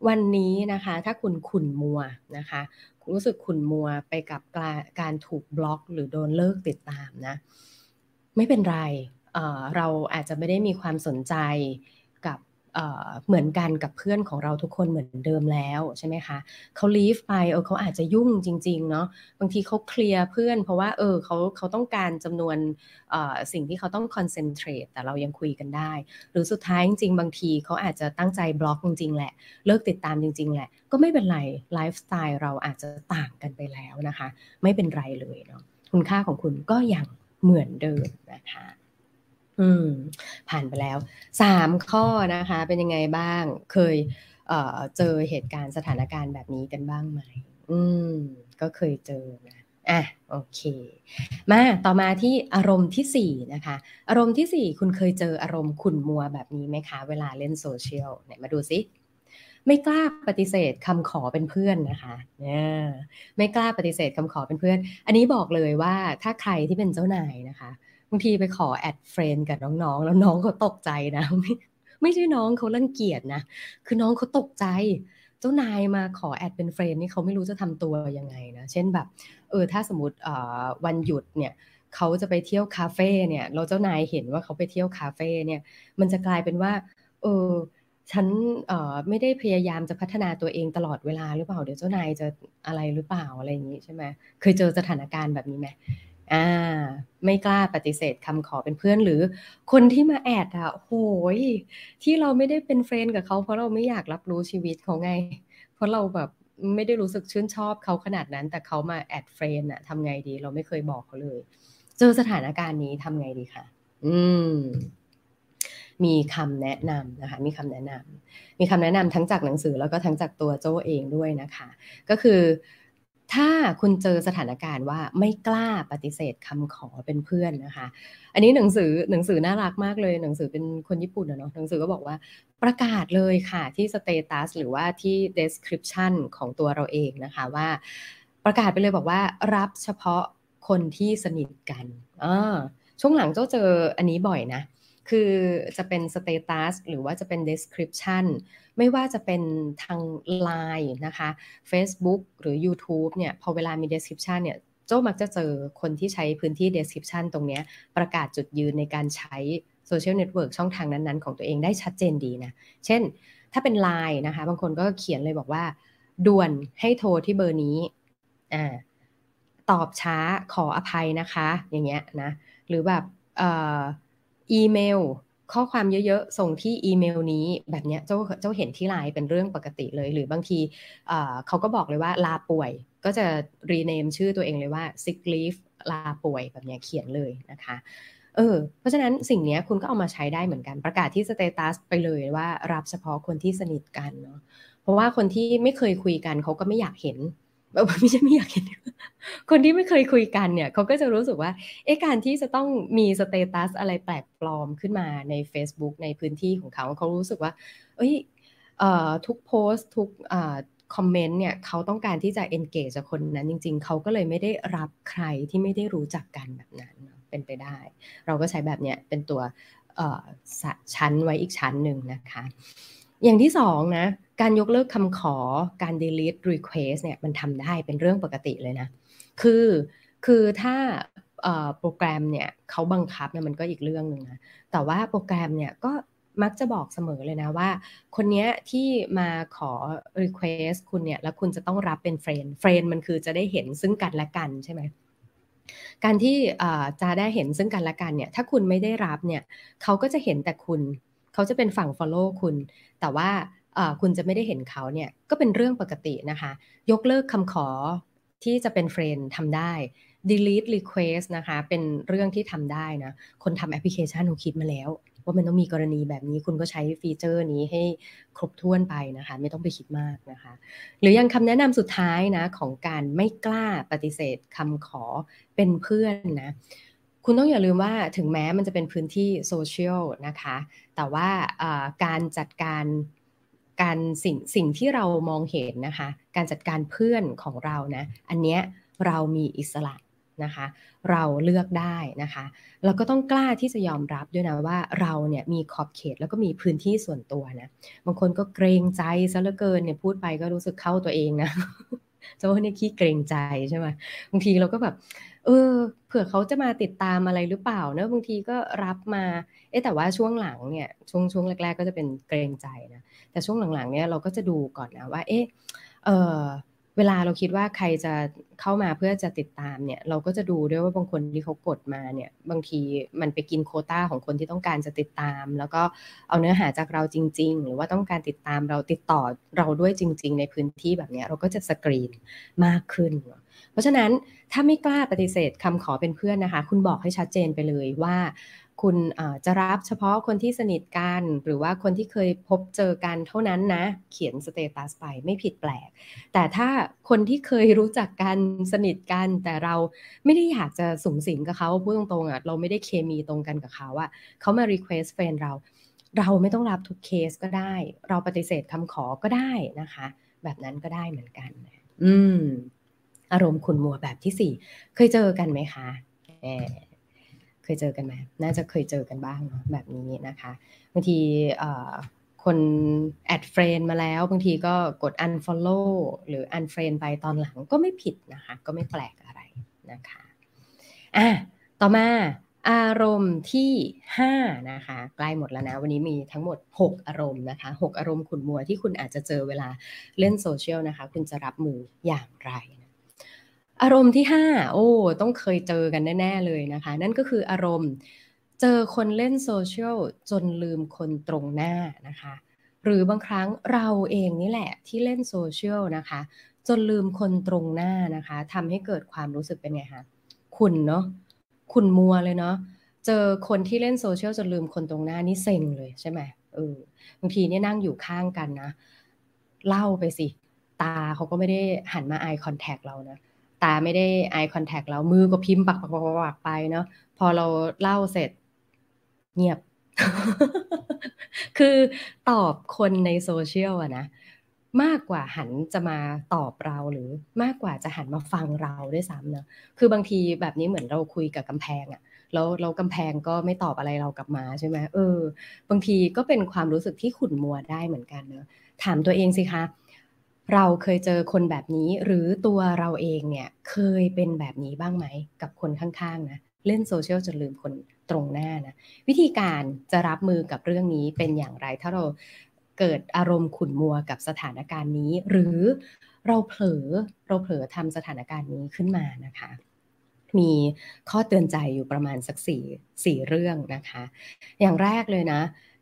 วันนี้นะคะ ถ้าคุณขุนมัวนะคะรู้สึกขุนมัวไปกับการถูกบล็อกหรือโดนเลิกติดตามนะ ไม่เป็นไรเเราอาจจะไม่ได้มีความสนใจ เหมือนกันกับเพื่อนของเราทุกคนเหมือนเดิมแล้วใช่ไหมคะเขาลีฟไปเออเขาอาจจะยุ่งจริงๆเนาะบางทีเขาเคลียร์เพื่อน เพราะว่าเออเขาเขาต้องการจำนวนสิ่งที่เขาต้องคอนเซนเทรตแต่เรายังคุยกันได้ หรือสุดท้ายจริงๆ บางทีเขาอาจจะตั้งใจบล็อกจริงๆแหละ เลิกติดตามจริงๆแหละ ก็ไม่เป็นไรไลฟ์สไตล์เราอาจจะต่างกันไปแล้วนะคะ ไม่เป็นไรเลยเนาะคุณค่าของคุณก็ยังเหมือนเดิมนะคะ อืม ผ่านไปแล้วสามข้อนะคะ เป็นยังไงบ้าง เคยเอ่อเจอเหตุการณ์สถานการณ์แบบนี้กันบ้างไหม อืม ก็เคยเจอนะอะโอเค มาต่อมาที่อารมณ์ที่สี่นะคะ อารมณ์ที่สี่คุณเคยเจออารมณ์ขุ่นมัวแบบนี้ไหมคะ เวลาเล่นโซเชียลเนี่ยมาดูซิไม่กล้าปฏิเสธคำขอเป็นเพื่อนนะคะเนี่ยไม่กล้าปฏิเสธคำขอเป็นเพื่อน อันนี้บอกเลยว่าถ้าใครที่เป็นเจ้านายนะคะ บางทีไปขอ add friend กับน้องๆ แล้วน้องเขาตกใจนะ ไม่ไม่ใช่น้องเขารังเกียจนะ คือน้องเขาตกใจ เจ้านายมาขอ add เป็น friend นี่เขาไม่รู้จะทำตัวยังไงนะ เช่นแบบ เออถ้าสมมติวันหยุดเนี่ยเขาจะไปเที่ยวคาเฟ่เนี่ยเราเจ้านายเห็นว่าเขาไปเที่ยวคาเฟ่เนี่ย มันจะกลายเป็นว่า เออฉันเออไม่ได้พยายามจะพัฒนาตัวเองตลอดเวลาหรือเปล่าเดี๋ยวเจ้านายจะอะไรหรือเปล่าอะไรอย่างนี้ใช่ไหมเคยเจอสถานการณ์แบบนี้ไหม อ่าไม่กล้าปฏิเสธคำขอเป็นเพื่อนหรือคนที่มาแอดอะโหย ที่เราไม่ได้เป็นเฟรนกับเขาเพราะเราไม่อยากรับรู้ชีวิตเขาไง เพราะเราแบบไม่ได้รู้สึกชื่นชอบเขาขนาดนั้น แต่เขามา add friend อะทำไงดี เราไม่เคยบอกเขาเลย เจอสถานการณ์นี้ทำไงดีคะอืม มีคำแนะนำนะคะ มีคำแนะนำมีคำแนะนำทั้งจากหนังสือแล้วก็ทั้งจากตัวโจ้เองด้วยนะคะ ก็คือ ถ้าคุณเจอสถานการณ์ว่าไม่กล้าปฏิเสธคำขอเป็นเพื่อนนะคะ อันนี้หนังสือหนังสือน่ารักมากเลย หนังสือเป็นคนญี่ปุ่นเนาะหนังสือก็บอกว่าประกาศเลยค่ะที่สเตตัสหรือว่าที่ description ของตัวเราเองนะคะว่า ประกาศไปเลยบอกว่ารับเฉพาะคนที่สนิทกันช่วงหลังโจ้เจออันนี้บ่อยนะ คือจะเป็นสเตตัสหรือว่าจะเป็น description ไม่ว่าจะเป็นทาง Line นะคะ Facebook หรือ YouTube เนี่ยพอเวลามี description เนี่ยโจ้มักจะเจอคนที่ใช้พื้นที่ description ตรงนี้ประกาศจุดยืนในการใช้โซเชียลเน็ตเวิร์กช่องทางนั้นๆ ของตัวเองได้ชัดเจนดีนะ เช่น ถ้าเป็น Line นะคะ บางคนก็เขียนเลยบอกว่า ด่วนให้โทรที่เบอร์นี้อ่าตอบช้าขออภัยนะคะ อย่างเงี้ยนะ หรือแบบอีเมล ข้อความเยอะๆ ส่งที่อีเมลนี้แบบเนี้ยเจ้าเจ้าเห็นที่ไลน์เป็นเรื่องปกติเลย หรือบางทีเขาก็บอกเลยว่าลาป่วย ก็จะ rename ชื่อตัวเองเลยว่า sick leave ลาป่วยแบบเนี้ยเขียนเลยนะคะเออเพราะฉะนั้นสิ่งนี้คุณก็เอามาใช้ได้เหมือนกันประกาศที่สเตตัสไปเลยว่ารับเฉพาะคนที่สนิทกันเนาะเพราะว่าคนที่ไม่เคยคุยกันเขาก็ไม่อยากเห็น แบบไม่ใช่ไม่อยากเห็น คนที่ไม่เคยคุยกันเนี่ยเขาก็จะรู้สึกว่าเอ๊ะการที่จะต้องมีสเตตัสอะไรแปลกปลอมขึ้นมาใน Facebook ในพื้นที่ของเขาเขารู้สึกว่า เอ้ยทุกโพสต์ทุกคอมเมนต์เนี่ยเขาต้องการที่จะ engage กับคนนั้นจริง ๆ เขาก็เลยไม่ได้รับใครที่ไม่ได้รู้จักกันแบบนั้นเป็นไปได้ เราก็ใช้แบบเนี้ยเป็นตัวชั้นไว้อีกชั้นหนึ่งนะคะ อย่างที่สองนะ การยกเลิกคำขอการ delete request เนี่ยมันทำได้เป็นเรื่องปกติเลยนะ คือคือถ้าโปรแกรมเนี่ยเขาบังคับเนี่ยมันก็อีกเรื่องหนึ่งนะ แต่ว่าโปรแกรมเนี่ยก็มักจะบอกเสมอเลยนะว่า คนเนี้ยที่มาขอ request คุณเนี่ย แล้วคุณจะต้องรับเป็น friend friend มันคือจะได้เห็นซึ่งกันและกันใช่ไหมการที่จะได้เห็นซึ่งกันและกันเนี่ย ถ้าคุณไม่ได้รับเนี่ยเขาก็จะเห็นแต่คุณ เขาจะเป็นฝั่ง follow คุณ แต่ว่า คุณจะไม่ได้เห็นเขาเนี่ยก็เป็นเรื่องปกตินะคะ ยกเลิกคำขอที่จะเป็น friend ทำได้ delete request นะคะ เป็นเรื่องที่ทำได้นะ คนทำแอปพลิเคชันเขาคิดมาแล้ว ว่ามันต้องมีกรณีแบบนี้คุณก็ใช้ฟีเจอร์นี้ให้ครบถ้วนไปนะคะ ไม่ต้องไปคิดมากนะคะ หรือยังคำแนะนำสุดท้ายนะ ของการไม่กล้าปฏิเสธคำขอเป็นเพื่อนนะ คุณต้องอย่าลืมว่าถึงแม้มันจะเป็นพื้นที่โซเชียลนะคะ แต่ว่าการจัดการ การสิ่งสิ่งที่เรามองเห็นนะคะ การจัดการเพื่อนของเรานะอันเนี้ยเรามีอิสระนะคะ เราเลือกได้นะคะเราก็ต้องกล้าที่จะยอมรับด้วยนะว่าเราเนี่ยมีขอบเขตแล้วก็มีพื้นที่ส่วนตัวนะบางคนก็เกรงใจซะเหลือเกินเนี่ยพูดไปก็รู้สึกเข้าตัวเองนะ จะว่าเนี่ยขี้เกรงใจใช่ไหมบางทีเราก็แบบ เออ เผื่อเขาจะมาติดตามอะไรหรือเปล่าเนอะบางทีก็รับมา เอ๊แต่ว่าช่วงหลังเนี่ย ช่วงช่วงแรก ๆ ก็จะเป็นเกรงใจนะแต่ช่วงหลังๆเนี่ยเราก็จะดูก่อนนะว่า เอ๊ะเออ เวลาเราคิดว่าใครจะเข้ามาเพื่อจะติดตามเนี่ย เราก็จะดูด้วยว่าบางคนที่เขากดมาเนี่ย บางทีมันไปกินโคต้าของคนที่ต้องการจะติดตาม แล้วก็เอาเนื้อหาจากเราจริง ๆ หรือว่าต้องการติดตามเราติดต่อเราด้วยจริง ๆ ในพื้นที่แบบนี้เราก็จะสกรีนมากขึ้น เพราะฉะนั้นถ้าไม่กล้าปฏิเสธคำขอเป็นเพื่อนนะคะ คุณบอกให้ชัดเจนไปเลยว่า คุณจะรับเฉพาะคนที่สนิทกัน หรือว่าคนที่เคยพบเจอกันเท่านั้นนะ เขียนสเตตัสไปไม่ผิดแปลก แต่ถ้าคนที่เคยรู้จักกันสนิทกัน แต่เราไม่ได้อยากจะสุงสิงกับเขาพูดตรงๆอะเราไม่ได้เคมีตรงกันกับเขาอะเขามา request friend เรา เราไม่ต้องรับทุกเคสก็ได้ เราปฏิเสธคำขอก็ได้นะคะ แบบนั้นก็ได้เหมือนกัน อืม อารมณ์ขุ่นมัวแบบที่สี่เคยเจอกันไหมคะแเค ยเจอกันไหมน่าจะเคยเจอกันบ้างเนาะแบบนี้นะคะบางทีคนแอดเฟรนมาแล้วบางทีก็กด unfollow หรือ unfriend ไปตอนหลังก็ไม่ผิดนะคะ ก็ไม่แปลกอะไรนะคะอะต่อมาอารมณ์ที่ 5 นะคะ ใกล้หมดแล้วนะ วันนี้มีทั้งหมด 6 อารมณ์นะคะ 6 อารมณ์ขุนมัวที่คุณอาจจะเจอเวลาเล่นโซเชียลนะคะ คุณจะรับมืออย่างไร อารมณ์ที่ห้าโอ้ ต้องเคยเจอกันแน่ ๆ เลยนะคะ นั่นก็คืออารมณ์เจอคนเล่นโซเชียลจนลืมคนตรงหน้านะคะ หรือบางครั้งเราเองนี่แหละที่เล่นโซเชียลนะคะ จนลืมคนตรงหน้านะคะทำให้เกิดความรู้สึกเป็นไงคะขุ่นเนาะขุ่นมัวเลยเนาะเจอคนที่เล่นโซเชียลจนลืมคนตรงหน้านี่เซ็งเลยใช่ไหมเออบางทีเนี่ยนั่งอยู่ข้างกันนะ เล่าไปสิ ตาเขาก็ไม่ได้หันมา eye contact เรานะ ตาไม่ได้ eye contact เรามือก็พิมพ์ปักปักปักปักไปเนาะพอเราเล่าเสร็จเงียบ คือตอบคนในโซเชียลอะนะมากกว่าหันจะมาตอบเราหรือมากกว่าจะหันมาฟังเราด้วยซ้ำเนะคือบางทีแบบนี้เหมือนเราคุยกับกำแพงอะแล้วเรากำแพงก็ไม่ตอบอะไรเรากลับมาใช่ไหมเออ บางทีก็เป็นความรู้สึกที่ขุ่นมัวได้เหมือนกันเนอะถามตัวเองสิคะ เราเคยเจอคนแบบนี้ หรือตัวเราเองเนี่ยเคยเป็นแบบนี้บ้างไหมกับคนข้างๆนะเล่นโซเชียลจนลืมคนตรงหน้านะวิธีการจะรับมือกับเรื่องนี้เป็นอย่างไร ถ้าเราเกิดอารมณ์ขุ่นมัวกับสถานการณ์นี้ หรือเราเผลอเราเผลอทำสถานการณ์นี้ขึ้นมานะคะ มีข้อเตือนใจอยู่ประมาณสักสี่สี่เรื่องนะคะ อย่างแรกเลยนะ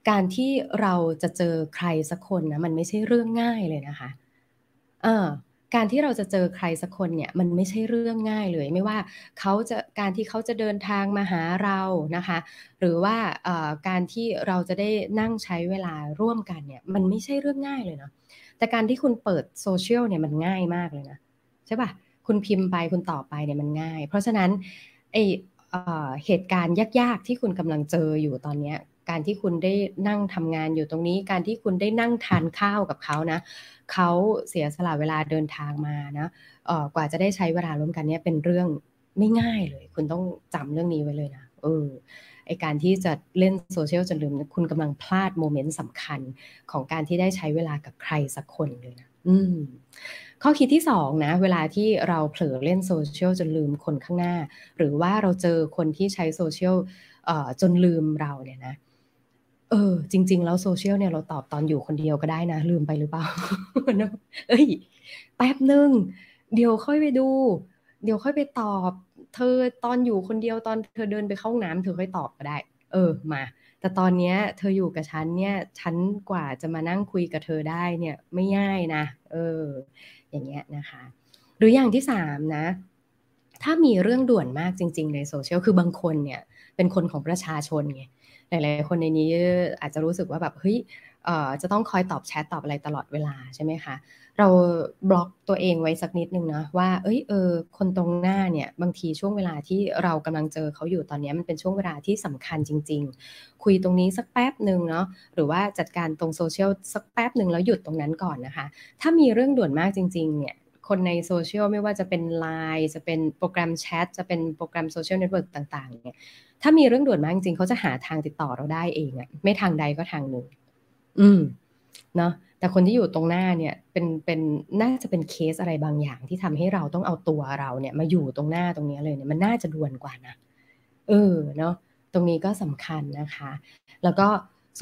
การที่เราจะเจอใครสักคนนะมันไม่ใช่เรื่องง่ายเลยนะคะ เออการที่เราจะเจอใครสักคนเนี่ยมันไม่ใช่เรื่องง่ายเลย ไม่ว่าเขาจะการที่เขาจะเดินทางมาหาเรานะคะ หรือว่าการที่เราจะได้นั่งใช้เวลาร่วมกันเนี่ยมันไม่ใช่เรื่องง่ายเลยเนาะแต่การที่คุณเปิดโซเชียลเนี่ยมันง่ายมากเลยนะใช่ปะคุณพิมพ์ไปคุณตอบไปเนี่ยมันง่าย เพราะฉะนั้นไอเหตุการณ์ยากๆที่คุณกำลังเจออยู่ตอนนี้ การที่คุณได้นั่งทำงานอยู่ตรงนี้ การที่คุณได้นั่งทานข้าวกับเขานะเขาเสียสละเวลาเดินทางมานะเออกว่าจะได้ใช้เวลาร่วมกันเนี่ยเป็นเรื่องไม่ง่ายเลย คุณต้องจำเรื่องนี้ไว้เลยนะเออไอการที่จะเล่นโซเชียลจนลืม คุณกำลังพลาด moment สำคัญของการที่ได้ใช้เวลากับใครสักคนเลยนะอืมข้อคิดที่สองนะ เวลาที่เราเผลอเล่นโซเชียลจนลืมคนข้างหน้า หรือว่าเราเจอคนที่ใช้โซเชียลจนลืมเราเนี่ยนะ เออ จริง ๆ แล้วโซเชียลเนี่ยเราตอบตอนอยู่คนเดียวก็ได้นะ ลืมไปหรือเปล่าเอ้ย แป๊บหนึ่งเดี๋ยวค่อยไปดู เดี๋ยวค่อยไปตอบ เธอตอนอยู่คนเดียวตอนเธอเดินไปเข้าห้องน้ำเธอค่อยตอบก็ได้ เออมา แต่ตอนเนี้ย เธออยู่กับฉันเนี่ยฉันกว่าจะมานั่งคุยกับเธอได้เนี่ย ไม่ง่ายนะเออ อย่างเงี้ยนะคะ หรืออย่างที่สามนะถ้ามีเรื่องด่วนมากจริง ๆ ในโซเชียลคือบางคนเนี่ย เป็นคนของประชาชนไง หลายๆคนในนี้อาจจะรู้สึกว่าแบบเฮ้ยจะต้องคอยตอบแชทตอบอะไรตลอดเวลาใช่ไหมคะเราบล็อกตัวเองไว้สักนิดนึงนะว่าเอ้ยเออคนตรงหน้าเนี่ยบางทีช่วงเวลาที่เรากำลังเจอเขาอยู่ตอนนี้มันเป็นช่วงเวลาที่สำคัญจริง ๆ คุยตรงนี้สักแป๊บหนึ่งเนาะหรือว่าจัดการตรงโซเชียลสักแป๊บหนึ่งแล้วหยุดตรงนั้นก่อนนะคะ ถ้ามีเรื่องด่วนมากจริงๆเนี่ย คนในโซเชียลไม่ว่าจะเป็น Line จะเป็นโปรแกรมแชทจะเป็นโปรแกรมโซเชียลเน็ตเวิร์กต่างๆเนี่ยถ้ามีเรื่องด่วนมากจริงเขาจะหาทางติดต่อเราได้เองอะไม่ทางใดก็ทางหนึ่งอืมเนาะแต่คนที่อยู่ตรงหน้าเนี่ยเป็นเป็นน่าจะเป็นเคสอะไรบางอย่างที่ทำให้เราต้องเอาตัวเราเนี่ยมาอยู่ตรงหน้าตรงนี้เลยเนี่ยมันน่าจะด่วนกว่านะเออเนาะตรงนี้ก็สำคัญนะคะ แล้วก็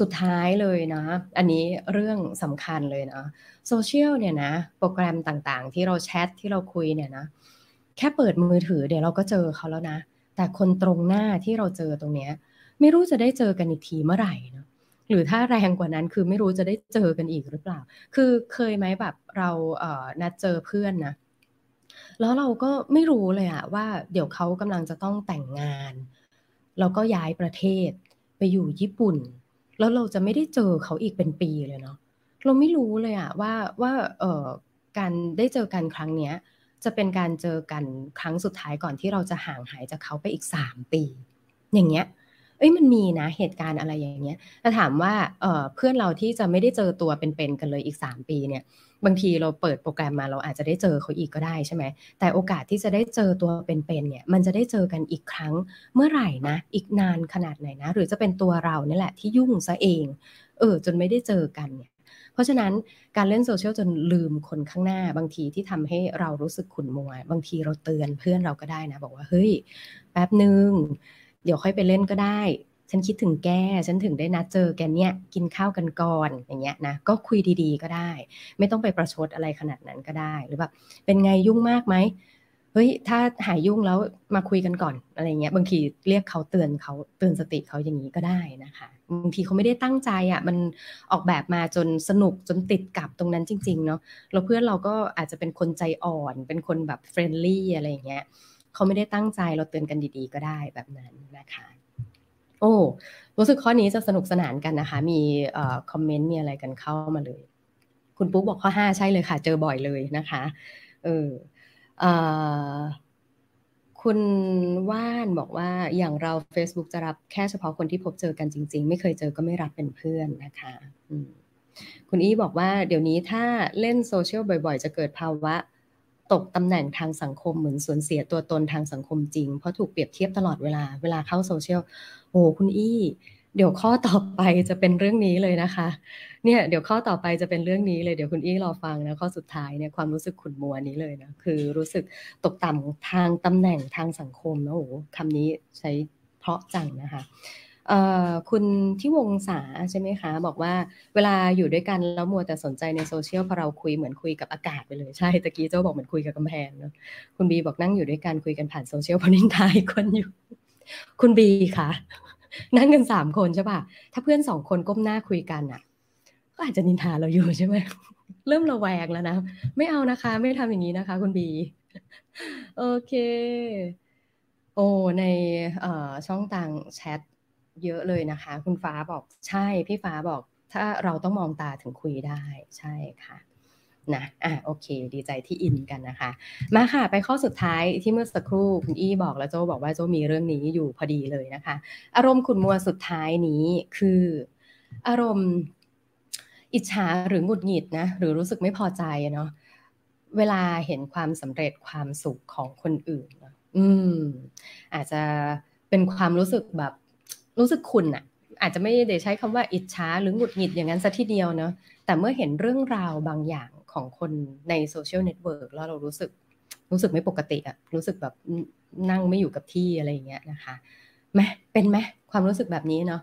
สุดท้ายเลยนะ อันนี้เรื่องสำคัญเลยนะโซเชียลเนี่ยนะ โปรแกรมต่างๆ ที่เราแชทที่เราคุยเนี่ยนะ แค่เปิดมือถือเดี๋ยวเราก็เจอเขาแล้วนะ แต่คนตรงหน้าที่เราเจอตรงเนี้ย ไม่รู้จะได้เจอกันอีกทีเมื่อไหร่นะหรือถ้าแรงกว่านั้นคือไม่รู้จะได้เจอกันอีกหรือเปล่า คือเคยไหมแบบเราเอ่อนัดเจอเพื่อนนะ แล้วเราก็ไม่รู้เลยอะว่าเดี๋ยวเขากำลังจะต้องแต่งงาน แล้วก็ย้ายประเทศไปอยู่ญี่ปุ่น แล้วเราจะไม่ได้เจอเขาอีกเป็นปีเลยเนาะเราไม่รู้เลยอะว่าว่าเออการได้เจอกันครั้งเนี้ยจะเป็นการเจอกันครั้งสุดท้ายก่อนที่เราจะห่างหายจากเขาไปอีกสามปี อย่างเงี้ย เอ้ยมันมีนะเหตุการณ์อะไรอย่างเงี้ยแต่ถามว่าเออเพื่อนเราที่จะไม่ได้เจอตัวเป็นๆกันเลยอีกสามปีเนี่ยบางทีเราเปิดโปรแกรมมาเราอาจจะได้เจอเขาอีกก็ได้ใช่ไหมแต่โอกาสที่จะได้เจอตัวเป็นๆเนี่ยมันจะได้เจอกันอีกครั้งเมื่อไหร่นะ อีกนานขนาดไหนนะ หรือจะเป็นตัวเรานี่แหละที่ยุ่งซะเองเออจนไม่ได้เจอกันเนี่ยเพราะฉะนั้นการเล่นโซเชียลจนลืมคนข้างหน้าบางทีที่ทำให้เรารู้สึกขุ่นมัว บางทีเราเตือนเพื่อนเราก็ได้นะ บอกว่าเฮ้ยแป๊บหนึ่งเดี๋ยวค่อยไปเล่นก็ได้ ฉันคิดถึงแก ฉันถึงได้นัดเจอแกเนี่ย กินข้าวกันก่อนอย่างเงี้ยนะ ก็คุยดีๆก็ได้ ไม่ต้องไปประชดอะไรขนาดนั้นก็ได้ หรือแบบเป็นไงยุ่งมากไหมเฮ้ย ถ้าหายยุ่งแล้วมาคุยกันก่อนอะไรเงี้ย บางทีเรียกเขาเตือนเขาเตือนสติเขาอย่างนี้ก็ได้นะคะ บางทีเขาไม่ได้ตั้งใจอะ่ะ มันออกแบบมาจนสนุกจนติดกับตรงนั้นจริง ๆ เนาะแล้วเพื่อนเราก็อาจจะเป็นคนใจอ่อน เป็นคนแบบเฟรนลี่อะไรเงี้ย เขาไม่ได้ตั้งใจเราเตือนกันดีๆ ก็ได้แบบนั้นนะคะ อ้รู้สึกข้อนี้จะสนุกสนานกันนะคะ มีคอมเมนต์มีอะไรกันเข้ามาเลย คุณปุ๊กบอกข้อห้าใช่เลยค่ะ เจอบ่อยเลยนะคะเออเออคุณว่านบอกว่าอย่างเรา Facebook จะรับแค่เฉพาะคนที่พบเจอกันจริง ๆ ไม่เคยเจอก็ไม่รับเป็นเพื่อนนะคะคุณอี้บอกว่าเดี๋ยวนี้ถ้าเล่นโซเชียลบ่อย ๆ จะเกิดภาวะ ตกตำแหน่งทางสังคมเหมือนสูญเสียตัวตนทางสังคมจริง เพราะถูกเปรียบเทียบตลอดเวลา เวลาเข้าโซเชียลโอ้คุณอี้เดี๋ยวข้อต่อไปจะเป็นเรื่องนี้เลยนะคะ เนี่ยเดี๋ยวข้อต่อไปจะเป็นเรื่องนี้เลยเดี๋ยวคุณอี้รอฟังนะข้อสุดท้ายเนี่ยความรู้สึกขุ่นมัวนี้เลยนะคือรู้สึกตกต่ำทางตำแหน่งทางสังคมนะโอ้คำนี้ใช้เพราะจังนะคะ คุณที่วงศาใช่ไหมคะ บอกว่าเวลาอยู่ด้วยกันแล้วมัวแต่สนใจในโซเชียลพอเราคุยเหมือนคุยกับอากาศไปเลยใช่ตะกี้เจ้าบอกเหมือนคุยกับกำแพงเนาะคุณบีบอกนั่งอยู่ด้วยกันคุยกันผ่านโซเชียลพอนินทายคนอยู่ คุณบีค่ะ นั่งกันสามคนใช่ป่ะถ้าเพื่อนสองคนก้มหน้าคุยกันอะ ก็อาจจะนินทาเราอยู่ใช่ไหมเริ่มระแวงแล้วนะไม่เอานะคะ ไม่ทำอย่างนี้นะคะ คุณบี โอเค โอ้ในช่องต่างแชท เยอะเลยนะคะ คุณฟ้าบอกใช่พี่ฟ้าบอก ถ้าเราต้องมองตาถึงคุยได้ใช่ค่ะนะอะโอเค ดีใจที่อินกันนะคะ มาค่ะ ไปข้อสุดท้ายที่เมื่อสักครู่คุณอี้บอกแล้วโจบอกว่าโจมีเรื่องนี้อยู่พอดีเลยนะคะ อารมณ์ขุนมัวสุดท้ายนี้คือ อารมณ์อิจฉาหรือหงุดหงิดนะหรือรู้สึกไม่พอใจเนาะเวลาเห็นความสำเร็จความสุขของคนอื่นอืม อาจจะเป็นความรู้สึกแบบ รู้สึกคุณอะอาจจะไม่ได้ใช้คำว่าอิจฉาหรือหงุดหงิดอย่างนั้นซะทีเดียวเนาะแต่เมื่อเห็นเรื่องราวบางอย่างของคนในโซเชียลเน็ตเวิร์กแล้วเรารู้สึกรู้สึกไม่ปกติอะรู้สึกแบบนั่งไม่อยู่กับที่อะไรอย่างเงี้ยนะคะไหมเป็นไหมความรู้สึกแบบนี้เนาะ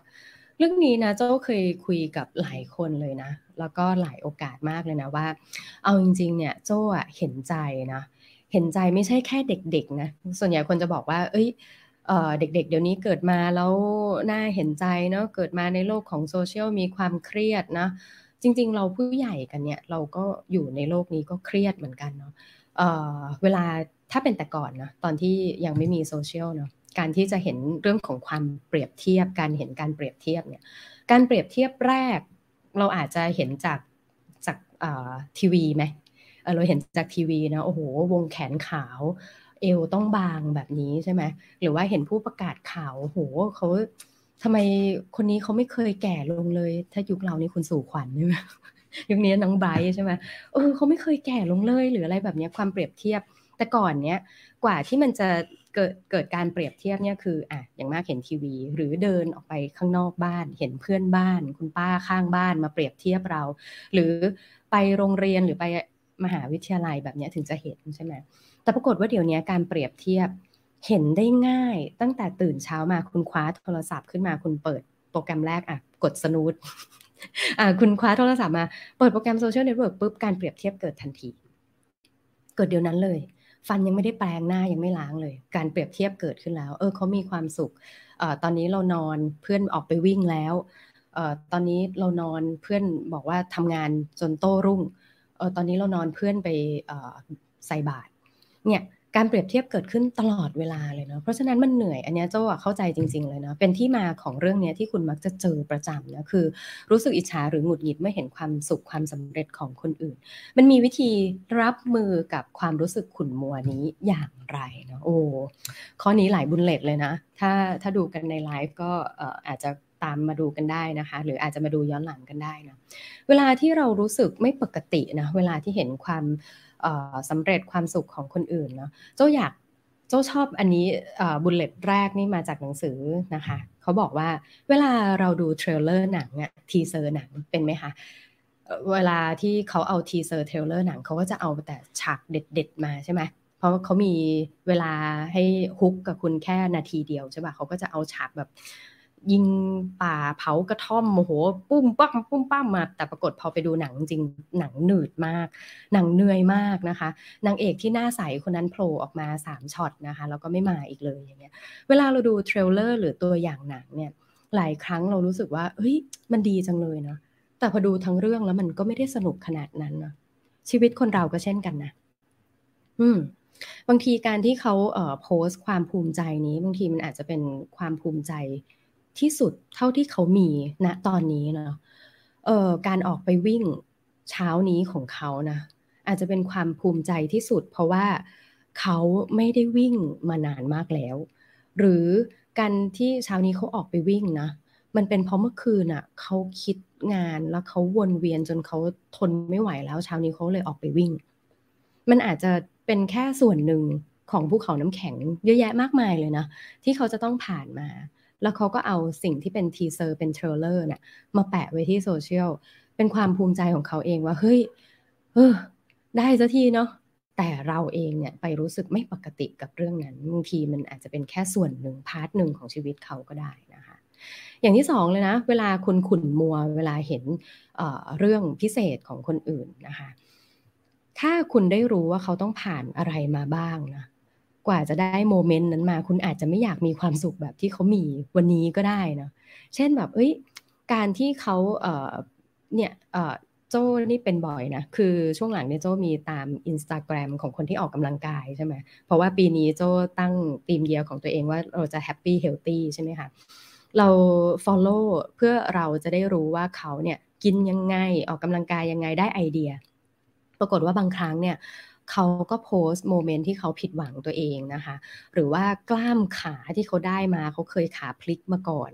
เรื่องนี้นะโจ้เคยคุยกับหลายคนเลยนะ แล้วก็หลายโอกาสมากเลยนะว่า เอาจริง ๆ เนี่ยโจ้อะเห็นใจนะเห็นใจไม่ใช่แค่เด็ก ๆ นะส่วนใหญ่คนจะบอกว่า เอ้ย เด็กๆ เดี๋ยวนี้เกิดมาแล้วน่าเห็นใจเนาะเกิดมาในโลกของโซเชียลมีความเครียดนะจริง ๆ เราผู้ใหญ่กันเนี่ยเราก็อยู่ในโลกนี้ก็เครียดเหมือนกันเนาะเเวลาถ้าเป็นแต่ก่อนนะตอนที่ยังไม่มีโซเชียลเนาะการที่จะเห็นเรื่องของความเปรียบเทียบ การเห็นการเปรียบเทียบเนี่ยการเปรียบเทียบแรก เราอาจจะเห็นจากจากทีวีไหมเราเห็นจากทีวีนะโอ้โหวงแขนขาว เอวต้องบางแบบนี้ใช่ไหมหรือว่าเห็นผู้ประกาศข่าวโหเขาทำไมคนนี้เขาไม่เคยแก่ลงเลย ถ้ายุคเรานี่คุณสู่ขวัญใช่ไหมยุคนี้น้องไบรท์ใช่ไหมเออเขาไม่เคยแก่ลงเลยหรืออะไรแบบนี้ความเปรียบเทียบ แต่ก่อนเนี้ยกว่าที่มันจะเกิดเกิดการเปรียบเทียบเนี่ยคืออะอย่างมากเห็นทีวี หรือเดินออกไปข้างนอกบ้าน เห็นเพื่อนบ้าน คุณป้าข้างบ้านมาเปรียบเทียบเรา หรือไปโรงเรียนหรือไปมหาวิทยาลัยแบบนี้ถึงจะเห็นใช่ไหม แต่ปรากฏว่าเดี๋ยวนี้การเปรียบเทียบเห็นได้ง่าย ตั้งแต่ตื่นเช้ามาคุณคว้าโทรศัพท์ขึ้นมาคุณเปิดโปรแกรมแรกอะกด snooze อ่าคุณคว้าโทรศัพท์มาเปิดโปรแกรมโซเชียลเน็ตเวิร์กปุ๊บการเปรียบเทียบเกิดทันที เกิดเดี๋ยวนั้นเลย ฟันยังไม่ได้แปรงหน้ายังไม่ล้างเลย การเปรียบเทียบเกิดขึ้นแล้ว เออเขามีความสุขเอ่อตอนนี้เรานอนเพื่อนออกไปวิ่งแล้วเอ่อตอนนี้เรานอนเพื่อนบอกว่าทำงานจนโต้รุ่งเออตอนนี้เรานอนเพื่อนไปเอ่อใส่บาตร เนี่ยการเปรียบเทียบเกิดขึ้นตลอดเวลาเลยเนาะเพราะฉะนั้นมันเหนื่อยอันนี้เจ้าเข้าใจจริง ๆ เลยเนาะเป็นที่มาของเรื่องนี้ที่คุณมักจะเจอประจำนะคือ รู้สึกอิจฉาหรือหงุดหงิดเมื่อเห็นความสุขความสำเร็จของคนอื่น มันมีวิธีรับมือกับความรู้สึกขุ่นมัวนี้อย่างไรเนาะโอ้ข้อนี้หลายบุญเลตเลยนะ ถ้าถ้าดูกันในไลฟ์ก็อาจจะตามมาดูกันได้นะคะ หรืออาจจะมาดูย้อนหลังกันได้นะเวลาที่เรารู้สึกไม่ปกตินะเวลาที่เห็นความ สำเร็จความสุขของคนอื่นเนาะเจ้าอยากเจ้าชอบอันนี้ bullet แรกนี่มาจากหนังสือนะคะเขาบอกว่าเวลาเราดู trailer หนังอะ teaser หนังเป็นไหมคะเวลาที่เขาเอา teaser trailer หนังเขาก็จะเอาแต่ฉากเด็ด ๆ มาใช่ไหมเพราะเขามีเวลาให้ฮุกกับคุณแค่นาทีเดียวใช่ป่ะเขาก็จะเอาฉากแบบ ยิงป่าเผากระท่อมโอ้โหปุ้มปั้มปุ้มปั้มมาแต่ปรากฏพอไปดูหนังจริงหนังหนืดมาก หนังเหนื่อยมากนะคะนางเอกที่หน้าใสคนนั้นโผล่ออกมาสามช็อตนะคะแล้วก็ไม่มาอีกเลยอย่างเงี้ยเวลาเราดูเทรลเลอร์หรือตัวอย่างหนังเนี่ยหลายครั้งเรารู้สึกว่าเฮ้ยมันดีจังเลยเนาะแต่พอดูทั้งเรื่องแล้วมันก็ไม่ได้สนุกขนาดนั้นเนาะชีวิตคนเราก็เช่นกันนะอืมบางทีการที่เขาเอ่อโพสต์ความภูมิใจนี้ บางทีมันอาจจะเป็นความภูมิใจ ที่สุดเท่าที่เขามีณตอนนี้เนาะเอ่อการออกไปวิ่งเช้านี้ของเขานะอาจจะเป็นความภูมิใจที่สุด เพราะว่าเขาไม่ได้วิ่งมานานมากแล้ว หรือการที่เช้านี้เขาออกไปวิ่งนะมันเป็นเพราะเมื่อคืนอะเขาคิดงานแล้วเขาวนเวียนจนเขาทนไม่ไหวแล้ว เช้านี้เขาเลยออกไปวิ่ง มันอาจจะเป็นแค่ส่วนหนึ่งของภูเขาน้ำแข็งเยอะแยะมากมายเลยนะที่เขาจะต้องผ่านมา แล้วเขาก็เอาสิ่งที่เป็น teaser เป็น trailer เนี่ยมาแปะไว้ที่โซเชียลเป็นความภูมิใจของเขาเองว่าเฮ้ยเออได้สักทีเนาะแต่เราเองเนี่ยไปรู้สึกไม่ปกติกับเรื่องนั้นบางทีมันอาจจะเป็นแค่ส่วนหนึ่ง part หนึ่งของชีวิตเขาก็ได้นะคะอย่างที่สองเลยนะ เวลาคุณขุนมัวเวลาเห็นเเรื่องพิเศษของคนอื่นนะคะถ้าคุณได้รู้ว่าเขาต้องผ่านอะไรมาบ้างนะ กว่าจะได้โมเมนต์นั้นมา คุณอาจจะไม่อยากมีความสุขแบบที่เขามีวันนี้ก็ได้นะเช่นแบบเอ้ยการที่เขาเเนี่ยโจ้นี่เป็นบ่อยนะ คือช่วงหลังเนี่ยโจ้มีตามอินสตาแกรมของคนที่ออกกำลังกายใช่ไหมเพราะว่าปีนี้โจ้ตั้งธีมเดียวของตัวเองว่าเราจะ happy healthy ใช่ไหมคะเรา follow เพื่อเราจะได้รู้ว่าเขาเนี่ยกินยังไงออกกำลังกายยังไงได้ไอเดีย ปรากฏว่าบางครั้งเนี่ย เขาก็โพสต์ moment ที่เขาผิดหวังตัวเองนะคะ หรือว่ากล้ามขาที่เขาได้มาเขาเคยขาพลิกมาก่อน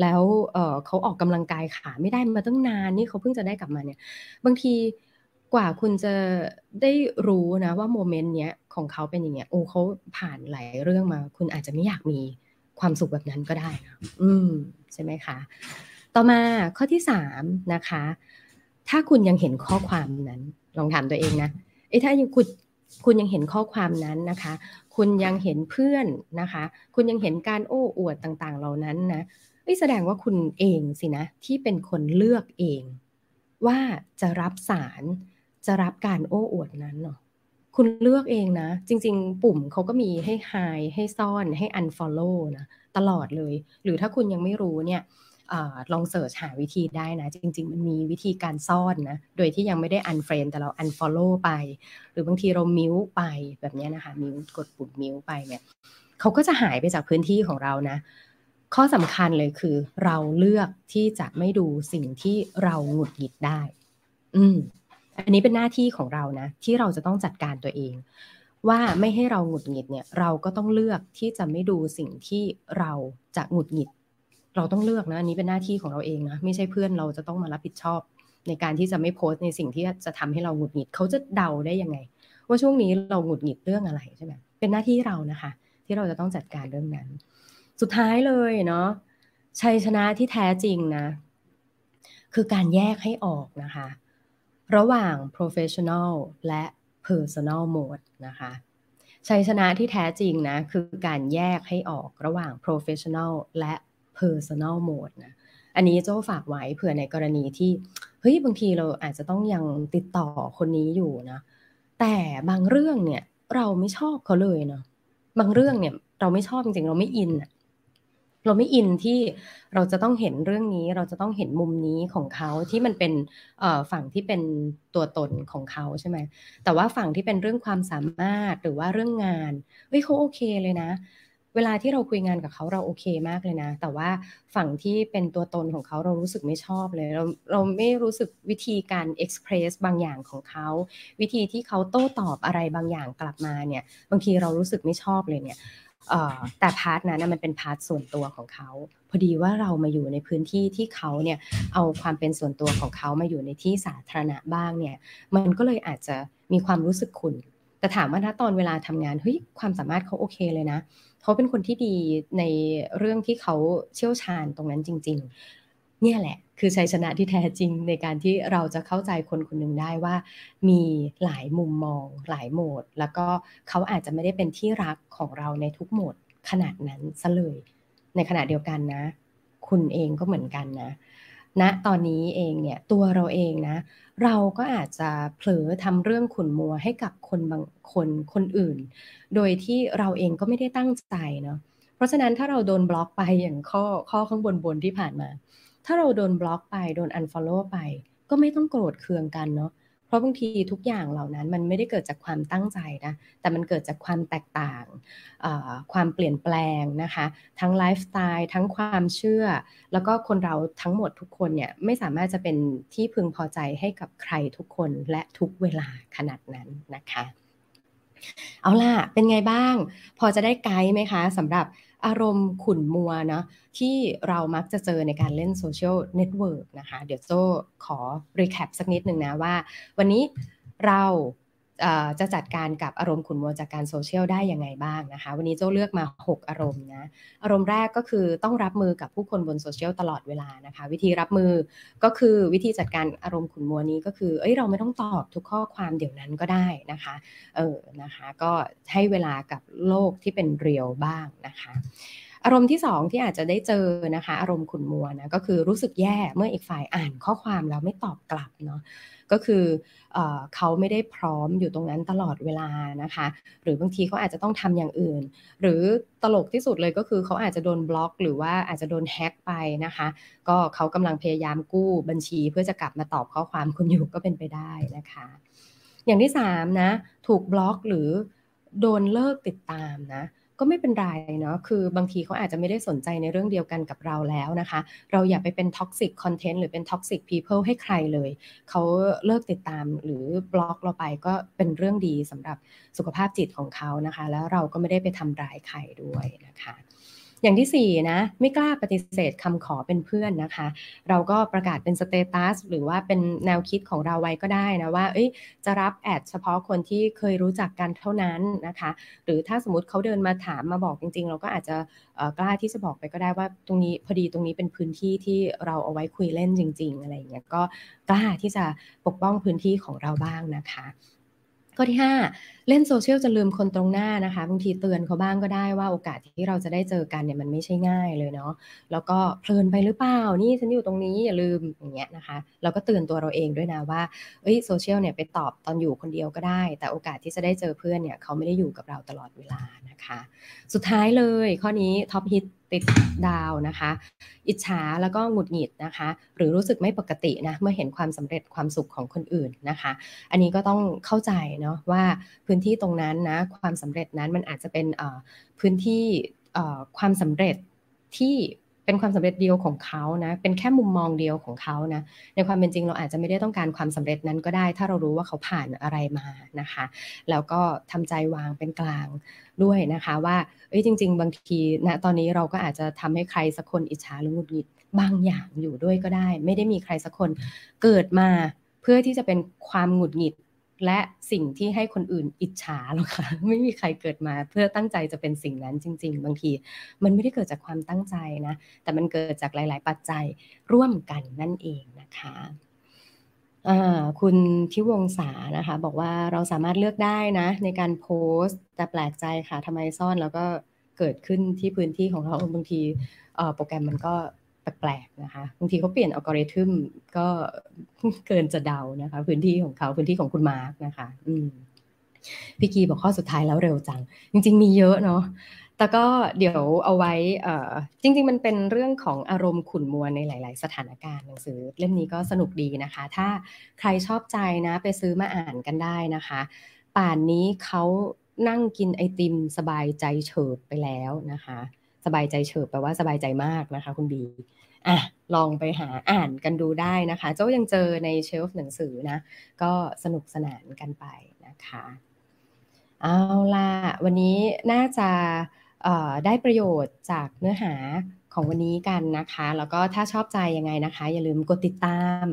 แล้วเขาออกกำลังกายขาไม่ได้มาตั้งนานนี่เขาเพิ่งจะได้กลับมาเนี่ยบางทีกว่าคุณจะได้รู้นะว่าโมเมนต์เนี้ยของเขาเป็นอย่างเงี้ยโอ้เขาผ่านหลายเรื่องมา คุณอาจจะไม่อยากมีความสุขแบบนั้นก็ได้นะอืมใช่ไหมคะ ต่อมาข้อที่สามนะคะ ถ้าคุณยังเห็นข้อความนั้น ลองถามตัวเองนะ อ้ถ้ายังคุณคุณยังเห็นข้อความนั้นนะคะ คุณยังเห็นเพื่อนนะคะ คุณยังเห็นการโอ้อวดต่างๆ เหล่านั้นนะแสดงว่าคุณเองสินะที่เป็นคนเลือกเอง ว่าจะรับสารจะรับการโอ้อวดนั้นเนาะคุณเลือกเองนะ จริง ๆ ปุ่มเขาก็มีให้ hide ให้ซ่อนให้ unfollow นะตลอดเลย หรือถ้าคุณยังไม่รู้เนี่ย ลองเสิร์ชหาวิธีได้นะ จริง ๆ มันมีวิธีการซ่อนนะ โดยที่ยังไม่ได้ unfriend แต่เรา unfollow ไป หรือบางทีเรามิวไปแบบนี้นะคะมิวกดปุ่มมิวไปเนี่ยเขาก็จะหายไปจากพื้นที่ของเรานะ ข้อสำคัญเลยคือ เราเลือกที่จะไม่ดูสิ่งที่เราหงุดหงิดได้ อืมอันนี้เป็นหน้าที่ของเรานะ ที่เราจะต้องจัดการตัวเอง ว่าไม่ให้เราหงุดหงิดเนี่ย เราก็ต้องเลือกที่จะไม่ดูสิ่งที่เราจะหงุดหงิด เราต้องเลือกนะอันนี้เป็นหน้าที่ของเราเองนะไม่ใช่เพื่อนเราจะต้องมารับผิดชอบ ในการที่จะไม่โพสในสิ่งที่จะทำให้เราหงุดหงิดเขาจะเดาได้ยังไง ว่าช่วงนี้เราหงุดหงิดเรื่องอะไรใช่ไหมเป็นหน้าที่เรานะคะ ที่เราจะต้องจัดการเรื่องนั้น สุดท้ายเลยเนาะชัยชนะที่แท้จริงนะ คือการแยกให้ออกนะคะ ระหว่าง professional และ personal mode นะคะชัยชนะที่แท้จริงนะคือการแยกให้ออกระหว่าง professional และ personal mode นะอันนี้โจ้ฝากไว้เผื่อในกรณีที่เฮ้ยบางทีเราอาจจะต้องยังติดต่อคนนี้อยู่นะแต่บางเรื่องเนี่ยเราไม่ชอบเขาเลยเนาะบางเรื่องเนี่ยเราไม่ชอบจริงๆเราไม่อินเราไม่อินที่เราจะต้องเห็นเรื่องนี้เราจะต้องเห็นมุมนี้ของเขาที่มันเป็นฝั่งที่เป็นตัวตนของเขาใช่ไหมแต่ว่าฝั่งที่เป็นเรื่องความสามารถหรือว่าเรื่องงานเฮ้ยเขาโอเคเลยนะ เวลาที่เราคุยงานกับเขาเราโอเคมากเลยนะ แต่ว่าฝั่งที่เป็นตัวตนของเขาเรารู้สึกไม่ชอบเลย เราเราไม่รู้สึกวิธีการ express บางอย่างของเขา วิธีที่เขาโต้ตอบอะไรบางอย่างกลับมาเนี่ย บางทีเรารู้สึกไม่ชอบเลยเนี่ยแต่ part นั้นมันเป็น part ส่วนตัวของเขา พอดีว่าเรามาอยู่ในพื้นที่ที่เขาเนี่ยเอาความเป็นส่วนตัวของเขามาอยู่ในที่สาธารณะบ้างเนี่ย มันก็เลยอาจจะมีความรู้สึกขุ่น แต่ถามว่าถ้าตอนเวลาทำงานเฮ้ยความสามารถเขาโอเคเลยนะเขาเป็นคนที่ดีในเรื่องที่เขาเชี่ยวชาญตรงนั้นจริง ๆ เนี่ยแหละ คือชัยชนะที่แท้จริงในการที่เราจะเข้าใจคนคนหนึ่งได้ว่า มีหลายมุมมอง หลายโหมด แล้วก็เขาอาจจะไม่ได้เป็นที่รักของเราในทุกโหมดขนาดนั้นซะเลย ในขณะเดียวกันนะ คุณเองก็เหมือนกันนะ ณนะตอนนี้เองเนี่ยตัวเราเองนะ เราก็อาจจะเผลอทำเรื่องขุนมัวให้กับคนบางคนคนอื่น โดยที่เราเองก็ไม่ได้ตั้งใจเนาะเพราะฉะนั้นถ้าเราโดนบล็อกไปอย่างข้อข้อข้างบนบนที่ผ่านมา ถ้าเราโดนบล็อกไปโดน unfollow ไป ก็ไม่ต้องโกรธเคืองกันเนาะ เพราะบางทีทุกอย่างเหล่านั้นมันไม่ได้เกิดจากความตั้งใจนะ แต่มันเกิดจากความแตกต่าง ความเปลี่ยนแปลงนะคะ ทั้งไลฟ์สไตล์ ทั้งความเชื่อ แล้วก็คนเราทั้งหมดทุกคนเนี่ยไม่สามารถจะเป็นที่พึงพอใจให้กับใครทุกคนและทุกเวลาขนาดนั้นนะคะ เอาล่ะ เป็นไงบ้าง พอจะได้ไกด์ไหมคะสำหรับ อารมณ์ขุ่นมัวเนาะที่เรามักจะเจอในการเล่นโซเชียลเน็ตเวิร์กนะคะ เดี๋ยวโจ้ขอ recap สักนิดหนึ่งนะว่า วันนี้เรา จะจัดการกับอารมณ์ขุ่นมัวจากการโซเชียลได้ยังไงบ้างนะคะ วันนี้โจ้เลือกมา 6 อารมณ์นะ อารมณ์แรกก็คือต้องรับมือกับผู้คนบนโซเชียลตลอดเวลานะคะ วิธีรับมือก็คือวิธีจัดการอารมณ์ขุนมัวนี้ก็คือ เอ้ยเราไม่ต้องตอบทุกข้อความเดี๋ยวนั้นก็ได้นะคะ เออนะคะ ก็ให้เวลากับโลกที่เป็นเรียลบ้างนะคะอารมณ์ที่2ที่อาจจะได้เจอนะคะ อารมณ์ขุนมัวนะก็คือรู้สึกแย่เมื่ออีกฝ่ายอ่านข้อความแล้วไม่ตอบกลับเนาะ ก็คือเอเขาไม่ได้พร้อมอยู่ตรงนั้นตลอดเวลานะคะ หรือบางทีเขาอาจจะต้องทำอย่างอื่น หรือตลกที่สุดเลยก็คือเขาอาจจะโดนบล็อก หรือว่าอาจจะโดนแฮ็กไปนะคะ ก็เขากำลังพยายามกู้บัญชี เพื่อจะกลับมาตอบข้อความคุณอยู่ก็เป็นไปได้นะคะ อย่างที่3นะถูกบล็อกหรือโดนเลิกติดตามนะ ก็ไม่เป็นไรเนาะ คือบางทีเขาอาจจะไม่ได้สนใจในเรื่องเดียวกันกับเราแล้วนะคะ เราอย่าไปเป็น toxic content หรือเป็น toxic people ให้ใครเลย เขาเลิกติดตามหรือบล็อกเราไปก็เป็นเรื่องดีสำหรับสุขภาพจิตของเขานะคะ แล้วเราก็ไม่ได้ไปทำร้ายใครด้วยนะคะ อย่างที่4นะไม่กล้าปฏิเสธคำขอเป็นเพื่อนนะคะ เราก็ประกาศเป็นสเตตัสหรือว่าเป็นแนวคิดของเราไว้ก็ได้นะว่าเอ้ยจะรับแอดเฉพาะคนที่เคยรู้จักกันเท่านั้นนะคะ หรือถ้าสมมติเขาเดินมาถามมาบอกจริง ๆ เราก็อาจจะกล้าที่จะบอกไปก็ได้ว่าตรงนี้พอดีตรงนี้เป็นพื้นที่ที่เราเอาไว้คุยเล่นจริง ๆ อะไรอย่างเงี้ยก็กล้าที่จะปกป้องพื้นที่ของเราบ้างนะคะ ข้อที่ 5 เล่นโซเชียลจะลืมคนตรงหน้านะคะบางทีเตือนเขาบ้างก็ได้ว่าโอกาสที่เราจะได้เจอกันเนี่ยมันไม่ใช่ง่ายเลยเนาะแล้วก็เพลินไปหรือเปล่านี่ฉันอยู่ตรงนี้อย่าลืมอย่างเงี้ยนะคะเราก็เตือนตัวเราเองด้วยนะว่าเอ้ยโซเชียลเนี่ยไปตอบตอนอยู่คนเดียวก็ได้ แต่โอกาสที่จะได้เจอเพื่อนเนี่ยเขาไม่ได้อยู่กับเราตลอดเวลานะคะ สุดท้ายเลยข้อนี้ท็อปฮิตติดดาวนะคะ อิจฉาแล้วก็หงุดหงิดนะคะ หรือรู้สึกไม่ปกตินะเมื่อเห็นความสำเร็จความสุขของคนอื่นนะคะ อันนี้ก็ต้องเข้าใจเนาะว่าพื้นื้นที่ตรงนั้นนะความสำเร็จนั้นมันอาจจะเป็นพื้นที่ความสำเร็จที่เป็นความสำเร็จเดียวของเขานะ เป็นแค่มุมมองเดียวของเขานะ ในความเป็นจริงเราอาจจะไม่ได้ต้องการความสำเร็จนั้นก็ได้ ถ้าเรารู้ว่าเขาผ่านอะไรมานะคะ แล้วก็ทำใจวางเป็นกลางด้วยนะคะ ว่าเอ้ยจริง ๆ บางทีณนะตอนนี้เราก็อาจจะทำให้ใครสักคนอิจฉาหรือหงุดหงิดบางอย่างอยู่ด้วยก็ได้ ไม่ได้มีใครสักคนเกิดมาเพื่อที่จะเป็นความหงุดหงิด และสิ่งที่ให้คนอื่นอิจฉาหรอกค่ะ ไม่มีใครเกิดมาเพื่อตั้งใจจะเป็นสิ่งนั้นจริง ๆ บางที มันไม่ได้เกิดจากความตั้งใจนะ แต่มันเกิดจากหลาย ๆ ปัจจัยร่วมกันนั่นเองนะคะคุณทิวงศานะคะ บอกว่าเราสามารถเลือกได้นะ ในการโพสต์แต่แปลกใจค่ะทำไมซ่อนแล้วก็เกิดขึ้นที่พื้นที่ของเราบางทีโปรแกรมมันก็ แปลกๆนะคะบางทีเขาเปลี่ยนอัลกอริทึมก็เกินจะเดานะคะ พื้นที่ของเขาพื้นที่ของคุณมาร์กนะคะ อืมพี่กีบอกข้อสุดท้ายแล้วเร็วจัง จริง ๆ มีเยอะเนาะแต่ก็เดี๋ยวเอาไว้เอจริง ๆ มันเป็นเรื่องของอารมณ์ขุ่นมัวในหลาย ๆ สถานการณ์หนังสือ เล่มนี้ก็สนุกดีนะคะ ถ้าใครชอบใจนะ ไปซื้อมาอ่านกันได้นะคะ ป่านนี้เขานั่งกินไอติมสบายใจเฉิบไปแล้วนะคะ สบายใจเฉิบแปลว่าสบายใจมากนะคะ คุณบีอะลองไปหาอ่านกันดูได้นะคะ เจ้ายังเจอในเชลฟ์หนังสือนะ ก็สนุกสนานกันไปนะคะ เอาล่ะ วันนี้น่าจะได้ประโยชน์จากเนื้อหาของวันนี้กันนะคะ แล้วก็ถ้าชอบใจยังไงนะคะ อย่าลืมกดติดตาม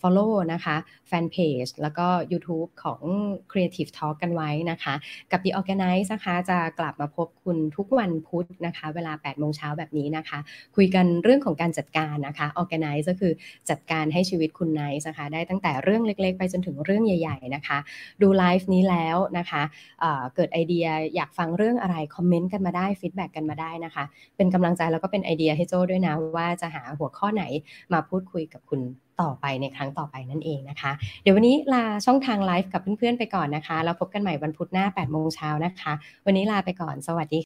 follow นะคะ ฟนเพจแล้วก็ YouTube ของ Creative Talk กันไว้นะคะ กับ The Organice นะคะจะกลับมาพบคุณทุกวันพุธนะคะ เวลา 8 โมงเช้าแบบนี้นะคะ คุยกันเรื่องของการจัดการนะคะ Organize ก็คือจัดการให้ชีวิตคุณ nice นะคะ ได้ตั้งแต่เรื่องเล็กๆ ไปจนถึงเรื่องใหญ่ๆนะคะ ดูไลฟ์นี้แล้วนะคะเกิดไอเดียอยากฟังเรื่องอะไร คอมเมนต์กันมาได้ feedback กันมาได้นะคะ เป็นกำลังใจแล้วก็เป็นไอเดียให้โจ้ด้วยนะว่าจะหาหัวข้อไหนมาพูดคุยกับคุณต่อไปในครั้งต่อไปนั่นเองนะคะ เดี๋ยววันนี้ลาช่องทางไลฟ์กับเพื่อนๆไปก่อนนะคะ แล้วพบกันใหม่วันพุธหน้า8โมงเช้านะคะ วันนี้ลาไปก่อนสวัสดี